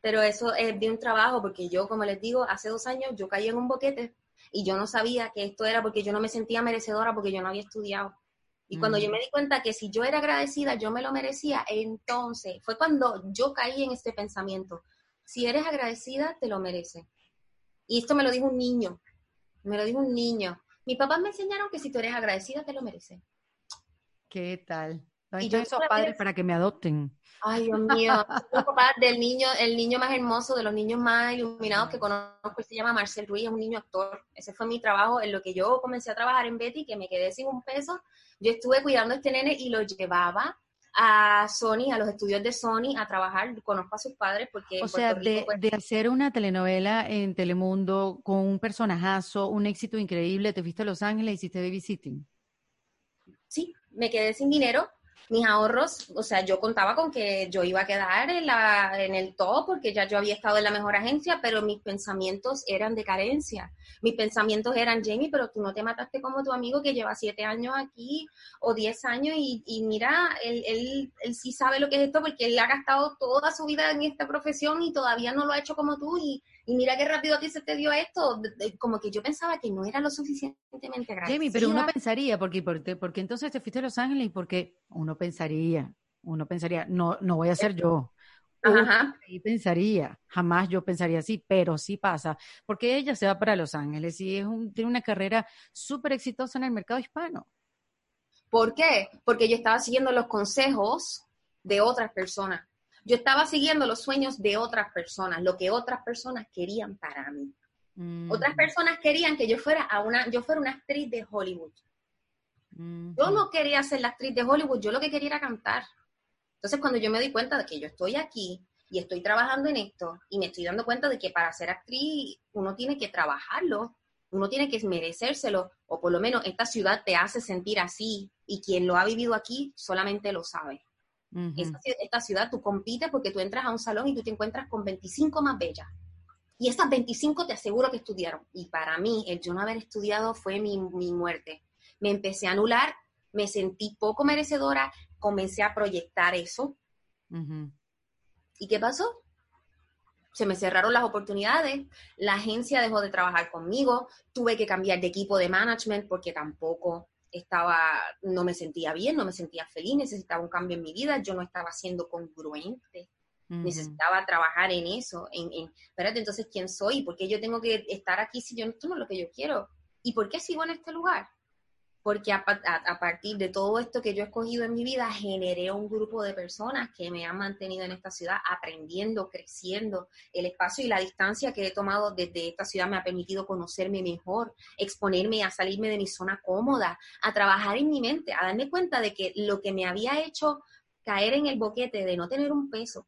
Pero eso es de un trabajo, porque yo, como les digo, hace dos años yo caí en un boquete y yo no sabía que esto era porque yo no me sentía merecedora porque yo no había estudiado. Y cuando yo me di cuenta que si yo era agradecida, yo me lo merecía, entonces fue cuando yo caí en este pensamiento. Si eres agradecida, te lo mereces. Y esto me lo dijo un niño, me lo dijo un niño. Mis papás me enseñaron que si tú eres agradecida, te lo mereces. ¿Qué tal? Y yo esos padres para que me adopten. Ay, Dios mío. Papá del niño, el niño más hermoso, de los niños más iluminados que conozco, se llama Marcel Ruiz, es un niño actor. Ese fue mi trabajo en lo que yo comencé a trabajar en Betty, que me quedé sin un peso. Yo estuve cuidando a este nene y lo llevaba a Sony, a los estudios de Sony, a trabajar. Conozco a sus padres porque... O sea, de, de, hacer una telenovela en Telemundo con un personajazo, un éxito increíble, te fuiste a Los Ángeles y hiciste babysitting. Sí, me quedé sin dinero mis ahorros, o sea, yo contaba con que yo iba a quedar en, la, en el top porque ya yo había estado en la mejor agencia, pero mis pensamientos eran de carencia. Mis pensamientos eran, Jamie, pero tú no te mataste como tu amigo que lleva siete años aquí o diez años y, y mira, él, él, él, sí sabe lo que es esto porque él ha gastado toda su vida en esta profesión y todavía no lo ha hecho como tú y, y mira qué rápido a ti se te dio esto, como que yo pensaba que no era lo suficientemente grande. Jamie, pero uno pensaría, porque, porque, porque entonces te fuiste a Los Ángeles y porque uno pensaría, uno pensaría, no, no voy a ser yo. Ajá. Y pensaría, jamás yo pensaría así, pero sí pasa, porque ella se va para Los Ángeles y es un, tiene una carrera súper exitosa en el mercado hispano. ¿Por qué? Porque yo estaba siguiendo los consejos de otras personas. Yo estaba siguiendo los sueños de otras personas, lo que otras personas querían para mí. Mm. Otras personas querían que yo fuera a una, yo fuera una actriz de Hollywood. Mm. Yo no quería ser la actriz de Hollywood, yo lo que quería era cantar. Entonces, cuando yo me di cuenta de que yo estoy aquí y estoy trabajando en esto y me estoy dando cuenta de que para ser actriz uno tiene que trabajarlo, uno tiene que merecérselo, o por lo menos esta ciudad te hace sentir así y quien lo ha vivido aquí solamente lo sabe esta, ciudad tú compites porque tú entras a un salón y tú te encuentras con 25 más bellas. Y esas 25 te aseguro que estudiaron. Y para mí, el yo no haber estudiado fue mi, muerte. Me empecé a anular, me sentí poco merecedora, comencé a proyectar eso. ¿Y qué pasó? Se me cerraron las oportunidades, la agencia dejó de trabajar conmigo, tuve que cambiar de equipo de management porque tampoco estaba, no me sentía bien, no me sentía feliz, necesitaba un cambio en mi vida, yo no estaba siendo congruente, necesitaba trabajar en eso, en, en, espérate, entonces, ¿quién soy? ¿Por qué yo tengo que estar aquí si yo esto no es lo que yo quiero? ¿Y por qué sigo en este lugar? Porque a, partir de todo esto que yo he escogido en mi vida, generé un grupo de personas que me han mantenido en esta ciudad aprendiendo, creciendo. El espacio y la distancia que he tomado desde esta ciudad me ha permitido conocerme mejor, exponerme a salirme de mi zona cómoda, a trabajar en mi mente, a darme cuenta de que lo que me había hecho caer en el boquete de no tener un peso,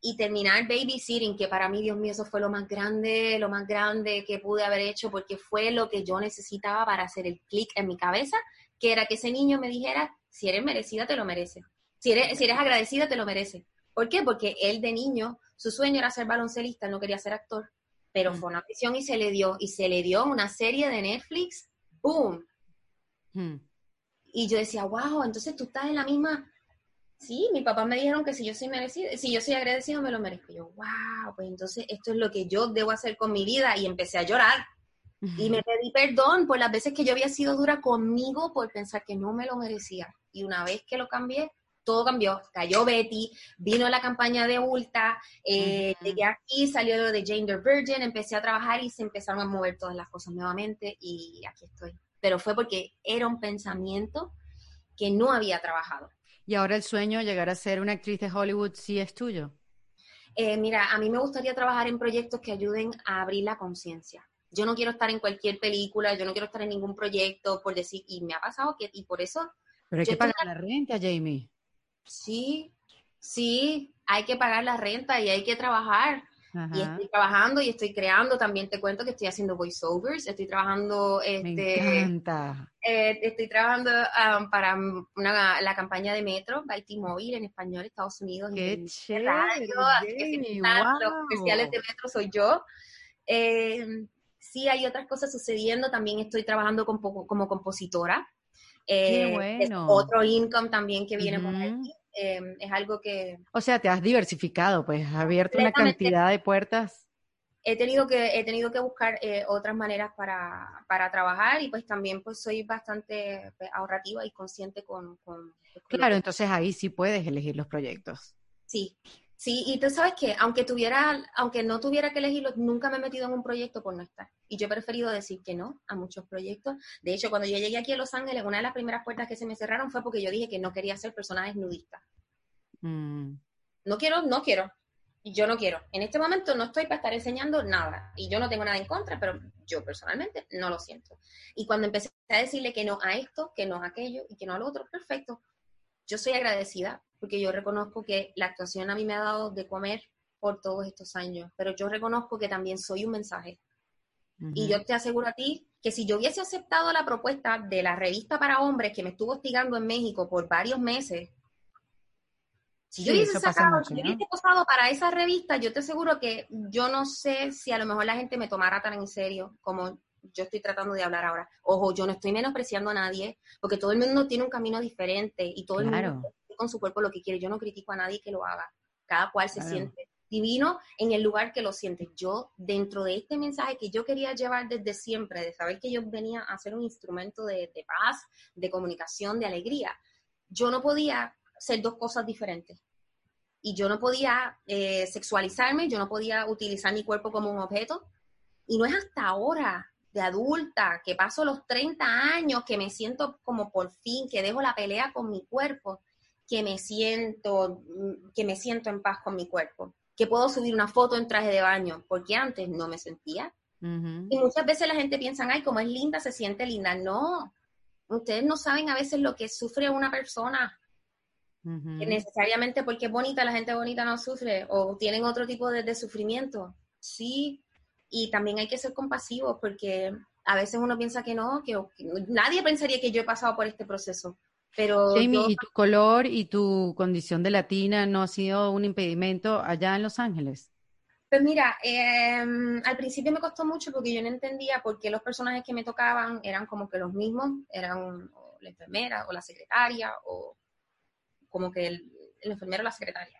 y terminar babysitting, que para mí, Dios mío, eso fue lo más grande, lo más grande que pude haber hecho, porque fue lo que yo necesitaba para hacer el clic en mi cabeza, que era que ese niño me dijera, si eres merecida, te lo mereces. Si eres, si eres agradecida, te lo mereces. ¿Por qué? Porque él de niño, su sueño era ser baloncelista, no quería ser actor, pero mm. fue una prisión y se le dio, y se le dio una serie de Netflix, ¡boom! Mm. Y yo decía, wow, entonces tú estás en la misma... Sí, mi papá me dijeron que si yo soy merecida, si yo soy agradecido, me lo merezco. yo, wow, pues entonces esto es lo que yo debo hacer con mi vida y empecé a llorar. Y me pedí perdón por las veces que yo había sido dura conmigo por pensar que no me lo merecía. Y una vez que lo cambié, todo cambió. Cayó Betty, vino la campaña de Ulta, eh, llegué aquí, salió lo de Jane the Virgin, empecé a trabajar y se empezaron a mover todas las cosas nuevamente y aquí estoy. Pero fue porque era un pensamiento que no había trabajado. ¿Y ahora el sueño llegar a ser una actriz de Hollywood sí es tuyo? Eh, mira, a mí me gustaría trabajar en proyectos que ayuden a abrir la conciencia yo no quiero estar en cualquier película, yo no quiero estar en ningún proyecto, por decir, y me ha pasado que, y por eso... Pero hay que pagar la renta, Jamie. Sí, sí, hay que pagar la renta y hay que trabajar. Y estoy trabajando y estoy creando, también te cuento que estoy haciendo voiceovers, estoy trabajando... Este, me encanta. Eh, estoy trabajando um, para una, la campaña de Metro, by T-Mobile, en español, Estados Unidos. ¡Qué chévere! Los especiales de Metro soy yo. Eh, sí hay otras cosas sucediendo, también estoy trabajando como compositora. Qué eh, bueno. otro income también que viene por aquí. Em, es algo que... O sea, te has diversificado, pues has abierto una cantidad de puertas. He tenido que, he tenido que buscar eh, otras maneras para, para, trabajar y pues también pues soy bastante pues, ahorrativa y consciente con... con claro, entonces ahí sí puedes elegir los proyectos. Sí, Sí, y tú sabes que aunque tuviera, aunque no tuviera que elegirlo, nunca me he metido en un proyecto por no estar. Y yo he preferido decir que no a muchos proyectos. De hecho, cuando yo llegué aquí a Los Ángeles, una de las primeras puertas que se me cerraron fue porque yo dije que no quería ser persona desnudista. Mm. No quiero, no quiero. Yo no quiero. En este momento no estoy para estar enseñando nada. Y yo no tengo nada en contra, pero yo personalmente no lo siento. Y cuando empecé a decirle que no a esto, que no a aquello y que no a lo otro, perfecto. Yo soy agradecida porque yo reconozco que la actuación a mí me ha dado de comer por todos estos años, pero yo reconozco que también soy un mensaje. Y yo te aseguro a ti que si yo hubiese aceptado la propuesta de la revista para hombres que me estuvo hostigando en México por varios meses, si yo hubiese sacado, si yo hubiese posado para esa revista, yo te aseguro que yo no sé si a lo mejor la gente me tomara tan en serio como yo estoy tratando de hablar ahora. Ojo, yo no estoy menospreciando a nadie, porque todo el mundo tiene un camino diferente y todo el mundo con su cuerpo lo que quiere. Yo no critico a nadie que lo haga. Cada cual se siente divino en el lugar que lo siente. Yo, dentro de este mensaje que yo quería llevar desde siempre, de saber que yo venía a ser un instrumento de, paz, de comunicación, de alegría, yo no podía ser dos cosas diferentes. Y yo no podía eh, sexualizarme, yo no podía utilizar mi cuerpo como un objeto. Y no es hasta ahora, de adulta, que paso los 30 años, que me siento como por fin, que dejo la pelea con mi cuerpo, que me siento, que me siento en paz con mi cuerpo, que puedo subir una foto en traje de baño, porque antes no me sentía. Y muchas veces la gente piensa, ay, como es linda, se siente linda. No, ustedes no saben a veces lo que sufre una persona. necesariamente porque es bonita, la gente bonita no sufre, o tienen otro tipo de, de sufrimiento. Sí, y también hay que ser compasivos porque a veces uno piensa que no, que, nadie pensaría que yo he pasado por este proceso. Pero Jamie, ¿y tu color y tu condición de latina no ha sido un impedimento allá en Los Ángeles? Pues mira, em, al principio me costó mucho porque yo no entendía por qué los personajes que me tocaban eran como que los mismos, eran la enfermera o la secretaria o como que el, enfermero o la secretaria.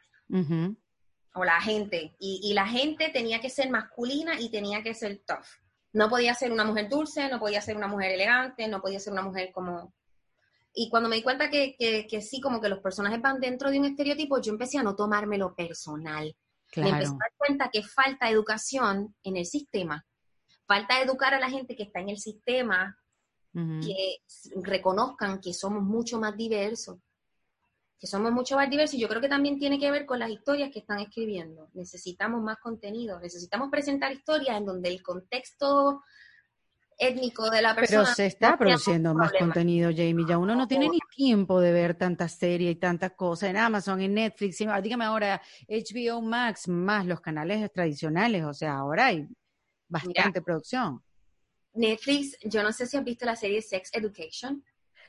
O la gente. Y, y la gente tenía que ser masculina y tenía que ser tough. No podía ser una mujer dulce, no podía ser una mujer elegante, no podía ser una mujer como y cuando me di cuenta que, que, sí, como que los personajes van dentro de un estereotipo, yo empecé a no tomármelo personal. Me empecé a dar cuenta que falta educación en el sistema. Falta educar a la gente que está en el sistema, que reconozcan que somos mucho más diversos. Que somos mucho más diversos. Y yo creo que también tiene que ver con las historias que están escribiendo. Necesitamos más contenido. Necesitamos presentar historias en donde el contexto étnico de la persona. Pero se está produciendo más contenido, Jamie. Ya uno no tiene ni tiempo de ver tantas series y tantas cosas en Amazon, en Netflix. Dígame ahora, HBO Max, más los canales tradicionales. O sea, ahora hay bastante producción. Netflix, yo no sé si has visto la serie Sex Education.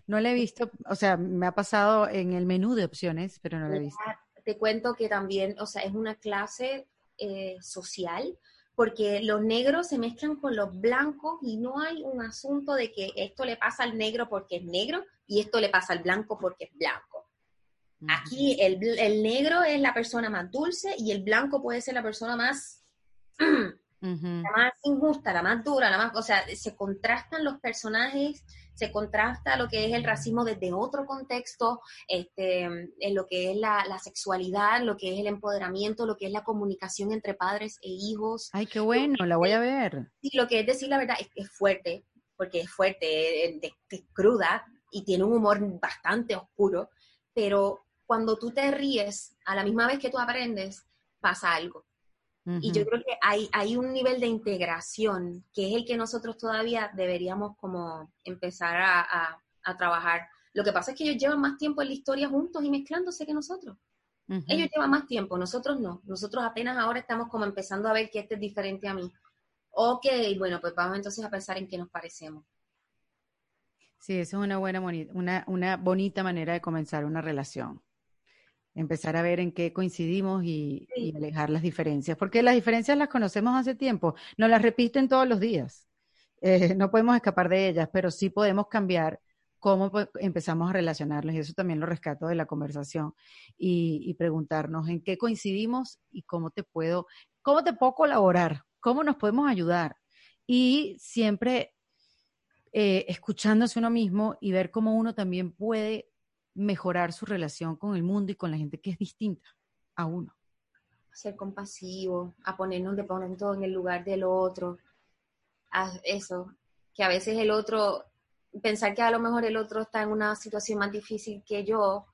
No la he visto, o sea, me ha pasado en el menú de opciones, pero no la he visto. Te cuento que también, o sea, es una clase eh, social, porque los negros se mezclan con los blancos y no hay un asunto de que esto le pasa al negro porque es negro y esto le pasa al blanco porque es blanco. Aquí el, el, negro es la persona más dulce y el blanco puede ser la persona más, la más injusta, la más dura, la más, o sea, se contrastan los personajes, se contrasta lo que es el racismo desde otro contexto, este, en lo que es la, la, sexualidad, lo que es el empoderamiento, lo que es la comunicación entre padres e hijos. Ay, qué bueno, la voy a ver. Sí, lo que es decir la verdad es que es fuerte, porque es fuerte, es cruda y tiene un humor bastante oscuro, pero cuando tú te ríes, a la misma vez que tú aprendes, pasa algo. Y yo creo que hay, hay un nivel de integración que es el que nosotros todavía deberíamos como empezar a, a, trabajar. Lo que pasa es que ellos llevan más tiempo en la historia juntos y mezclándose que nosotros. Ellos llevan más tiempo, nosotros no. Nosotros apenas ahora estamos como empezando a ver que este es diferente a mí. Ok, bueno, pues vamos entonces a pensar en qué nos parecemos. Sí, esa es una buena, una, una bonita manera de comenzar una relación empezar a ver en qué coincidimos y, alejar las diferencias, porque las diferencias las conocemos hace tiempo, nos las repiten todos los días, eh, no podemos escapar de ellas, pero sí podemos cambiar cómo empezamos a relacionarlos y eso también lo rescato de la conversación y, preguntarnos en qué coincidimos y cómo te puedo, cómo te puedo colaborar, cómo nos podemos ayudar. Y siempre eh, escuchándose uno mismo y ver cómo uno también puede mejorar su relación con el mundo y con la gente que es distinta a uno. Ser compasivo, a ponernos de todo en el lugar del otro, a eso, que a veces el otro, pensar que a lo mejor el otro está en una situación más difícil que yo,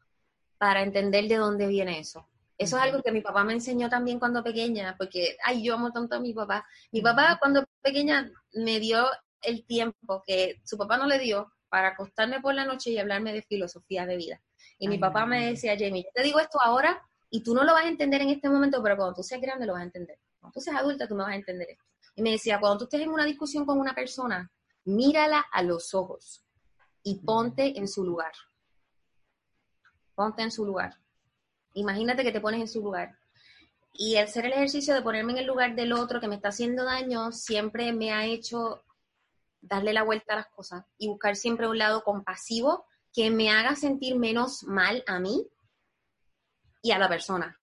para entender de dónde viene eso. Eso es algo que mi papá me enseñó también cuando pequeña, porque, ay, yo amo tanto a mi papá. Mi papá cuando pequeña me dio el tiempo que su papá no le dio para acostarme por la noche y hablarme de filosofía de vida. Y mi papá me decía, Jamie, yo te digo esto ahora y tú no lo vas a entender en este momento, pero cuando tú seas grande lo vas a entender. Cuando tú seas adulta tú me vas a entender esto. Y me decía, cuando tú estés en una discusión con una persona, mírala a los ojos y ponte en su lugar. Ponte en su lugar. Imagínate que te pones en su lugar. Y el hacer el ejercicio de ponerme en el lugar del otro que me está haciendo daño siempre me ha hecho darle la vuelta a las cosas y buscar siempre un lado compasivo que me haga sentir menos mal a mí y a la persona.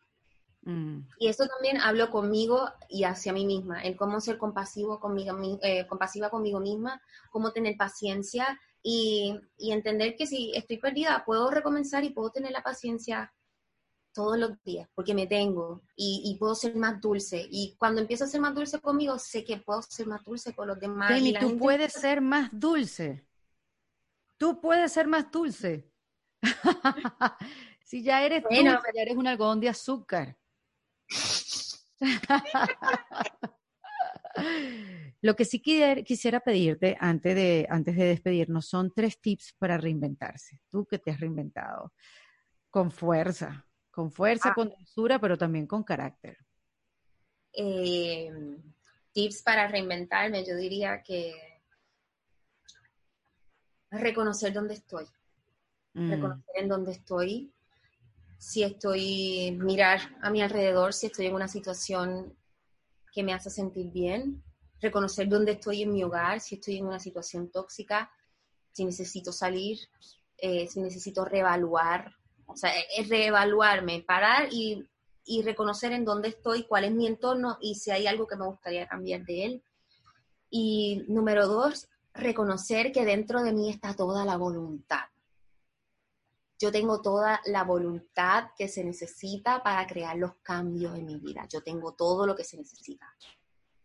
Mm. Y eso también hablo conmigo y hacia mí misma, en cómo ser compasivo conmigo, eh, compasiva conmigo misma, cómo tener paciencia y, y entender que si estoy perdida puedo recomenzar y puedo tener la paciencia todos los días, porque me tengo y, puedo ser más dulce. Y cuando empiezo a ser más dulce conmigo, sé que puedo ser más dulce con los demás. y tú puedes ser más dulce. Tú puedes ser más dulce. si ya eres dulce, ya eres un algodón de azúcar. Lo que sí quisiera pedirte antes de, antes de despedirnos son tres tips para reinventarse. Tú que te has reinventado con fuerza, con fuerza, ah. con dulzura, pero también con carácter. Eh, tips para reinventarme, yo diría que reconocer dónde estoy. Mm. Reconocer en dónde estoy. Si estoy, mirar a mi alrededor, si estoy en una situación que me hace sentir bien. Reconocer dónde estoy en mi hogar, si estoy en una situación tóxica, si necesito salir, eh, si necesito reevaluar o sea, es reevaluarme, parar y, reconocer en dónde estoy, cuál es mi entorno y si hay algo que me gustaría cambiar de él. Y número dos, reconocer que dentro de mí está toda la voluntad. Yo tengo toda la voluntad que se necesita para crear los cambios en mi vida. Yo tengo todo lo que se necesita.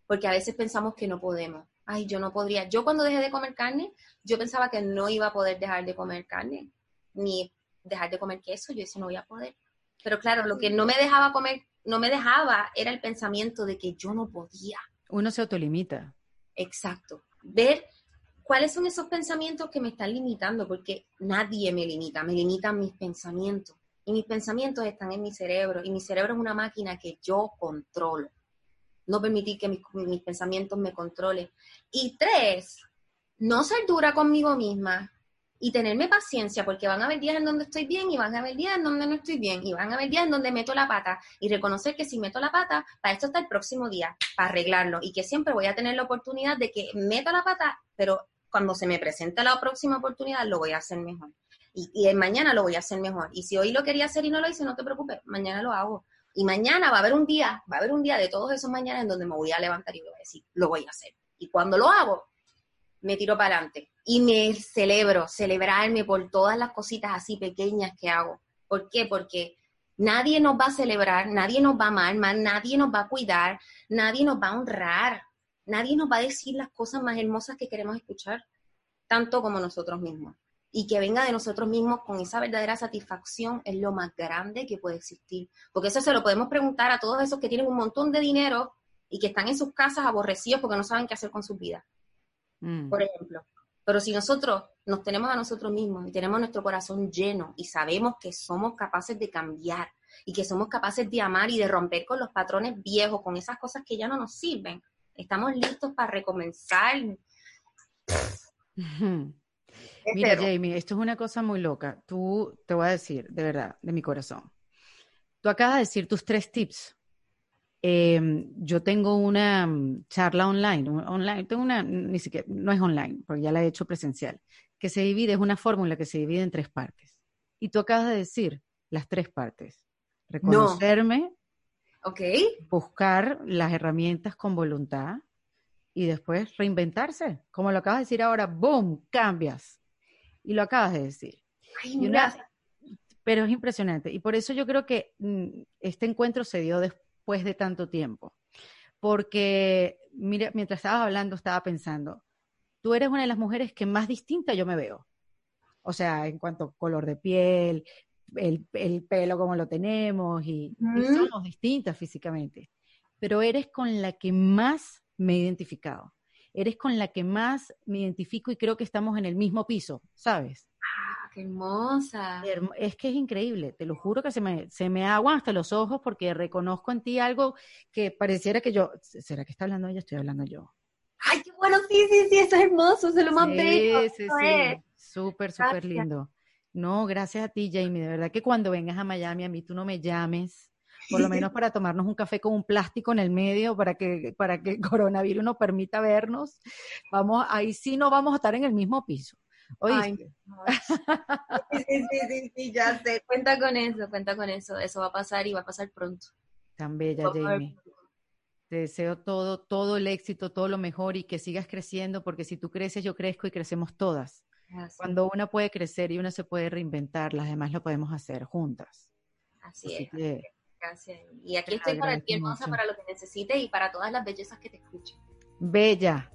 Porque a veces pensamos que no podemos. Ay, yo no podría. Yo cuando dejé de comer carne, yo pensaba que no iba a poder dejar de comer carne. Ni dejar de comer queso, yo decía, no voy a poder. Pero claro, lo que no me dejaba comer, no me dejaba, era el pensamiento de que yo no podía. Uno se autolimita. Exacto. Ver cuáles son esos pensamientos que me están limitando, porque nadie me limita, me limitan mis pensamientos. Y mis pensamientos están en mi cerebro, y mi cerebro es una máquina que yo controlo. No permitir que mis, mis pensamientos me controlen. Y tres, no ser dura conmigo misma, y tenerme paciencia, porque van a haber días en donde estoy bien y van a haber días en donde no estoy bien, y van a haber días en donde meto la pata, y reconocer que si meto la pata, para esto está el próximo día, para arreglarlo, y que siempre voy a tener la oportunidad de que meto la pata, pero cuando se me presente la próxima oportunidad, lo voy a hacer mejor. Y, y mañana lo voy a hacer mejor. Y si hoy lo quería hacer y no lo hice, no te preocupes, mañana lo hago. Y mañana va a haber un día, va a haber un día de todos esos mañanas en donde me voy a levantar y voy a decir, lo voy a hacer. Y cuando lo hago, me tiro para adelante y me celebro, celebrarme por todas las cositas así pequeñas que hago. ¿Por qué? Porque nadie nos va a celebrar, nadie nos va a amar, nadie nos va a cuidar, nadie nos va a honrar, nadie nos va a decir las cosas más hermosas que queremos escuchar, tanto como nosotros mismos. Y que venga de nosotros mismos con esa verdadera satisfacción es lo más grande que puede existir. Porque eso se lo podemos preguntar a todos esos que tienen un montón de dinero y que están en sus casas aborrecidos porque no saben qué hacer con sus vidas. Mm. Por ejemplo, pero si nosotros nos tenemos a nosotros mismos y tenemos nuestro corazón lleno y sabemos que somos capaces de cambiar y que somos capaces de amar y de romper con los patrones viejos, con esas cosas que ya no nos sirven, estamos listos para recomenzar. Mira, Jamie, esto es una cosa muy loca. Tú te voy a decir, de verdad, de mi corazón. Tú acabas de decir tus tres tips Em, yo tengo una mm, charla online, online, tengo una, ni siquiera, no es online, porque ya la he hecho presencial, que se divide, es una fórmula que se divide en tres partes. Y tú acabas de decir las tres partes. Reconocerme, buscar las herramientas con voluntad y después reinventarse. Como lo acabas de decir ahora, ¡boom! Cambias. Y lo acabas de decir. pero es impresionante. Y por eso yo creo que mm, este encuentro se dio después después de tanto tiempo. Porque, mira, mientras estabas hablando, estaba pensando, tú eres una de las mujeres que más distinta yo me veo. O sea, en cuanto a color de piel, el, pelo como lo tenemos, y, somos distintas físicamente. Pero eres con la que más me he identificado. Eres con la que más me identifico y creo que estamos en el mismo piso, ¿sabes? Hermosa. Es que es increíble, te lo juro que se me, se me aguan hasta los ojos porque reconozco en ti algo que pareciera que yo, ¿será que está hablando ella? Estoy hablando yo. Ay, qué bueno, sí, sí, sí, eso es hermoso, se lo más bello. Sí, sí, sí, súper, súper lindo. No, gracias a ti, Jamie, de verdad que cuando vengas a Miami a mí tú no me llames, por lo menos para tomarnos un café con un plástico en el medio para que, para que el coronavirus nos permita vernos. Vamos, ahí sí no vamos a estar en el mismo piso. ¿Oíste? sí, sí, sí, sí, ya sé. Cuenta con eso, cuenta con eso. Eso va a pasar y va a pasar pronto. Tan bella, Jamie. Te deseo todo, todo el éxito, todo lo mejor y que sigas creciendo, porque si tú creces, yo crezco y crecemos todas. Cuando una puede crecer y una se puede reinventar, las demás lo podemos hacer juntas. Así, es. Gracias. Y aquí estoy para ti, hermosa, para lo que necesites y para todas las bellezas que te escuchen. Bella.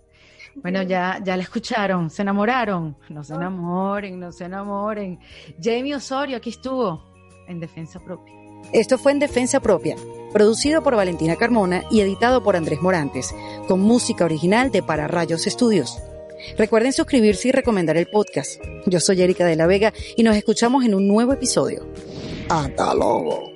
Bueno, ya, ya la escucharon, se enamoraron, no se enamoren, no se enamoren. Jamie Osorio aquí estuvo en Defensa Propia. Esto fue en Defensa Propia, producido por Valentina Carmona y editado por Andrés Morantes, con música original de Para Rayos Estudios. Recuerden suscribirse y recomendar el podcast. Yo soy Erika de la Vega y nos escuchamos en un nuevo episodio. Hasta luego.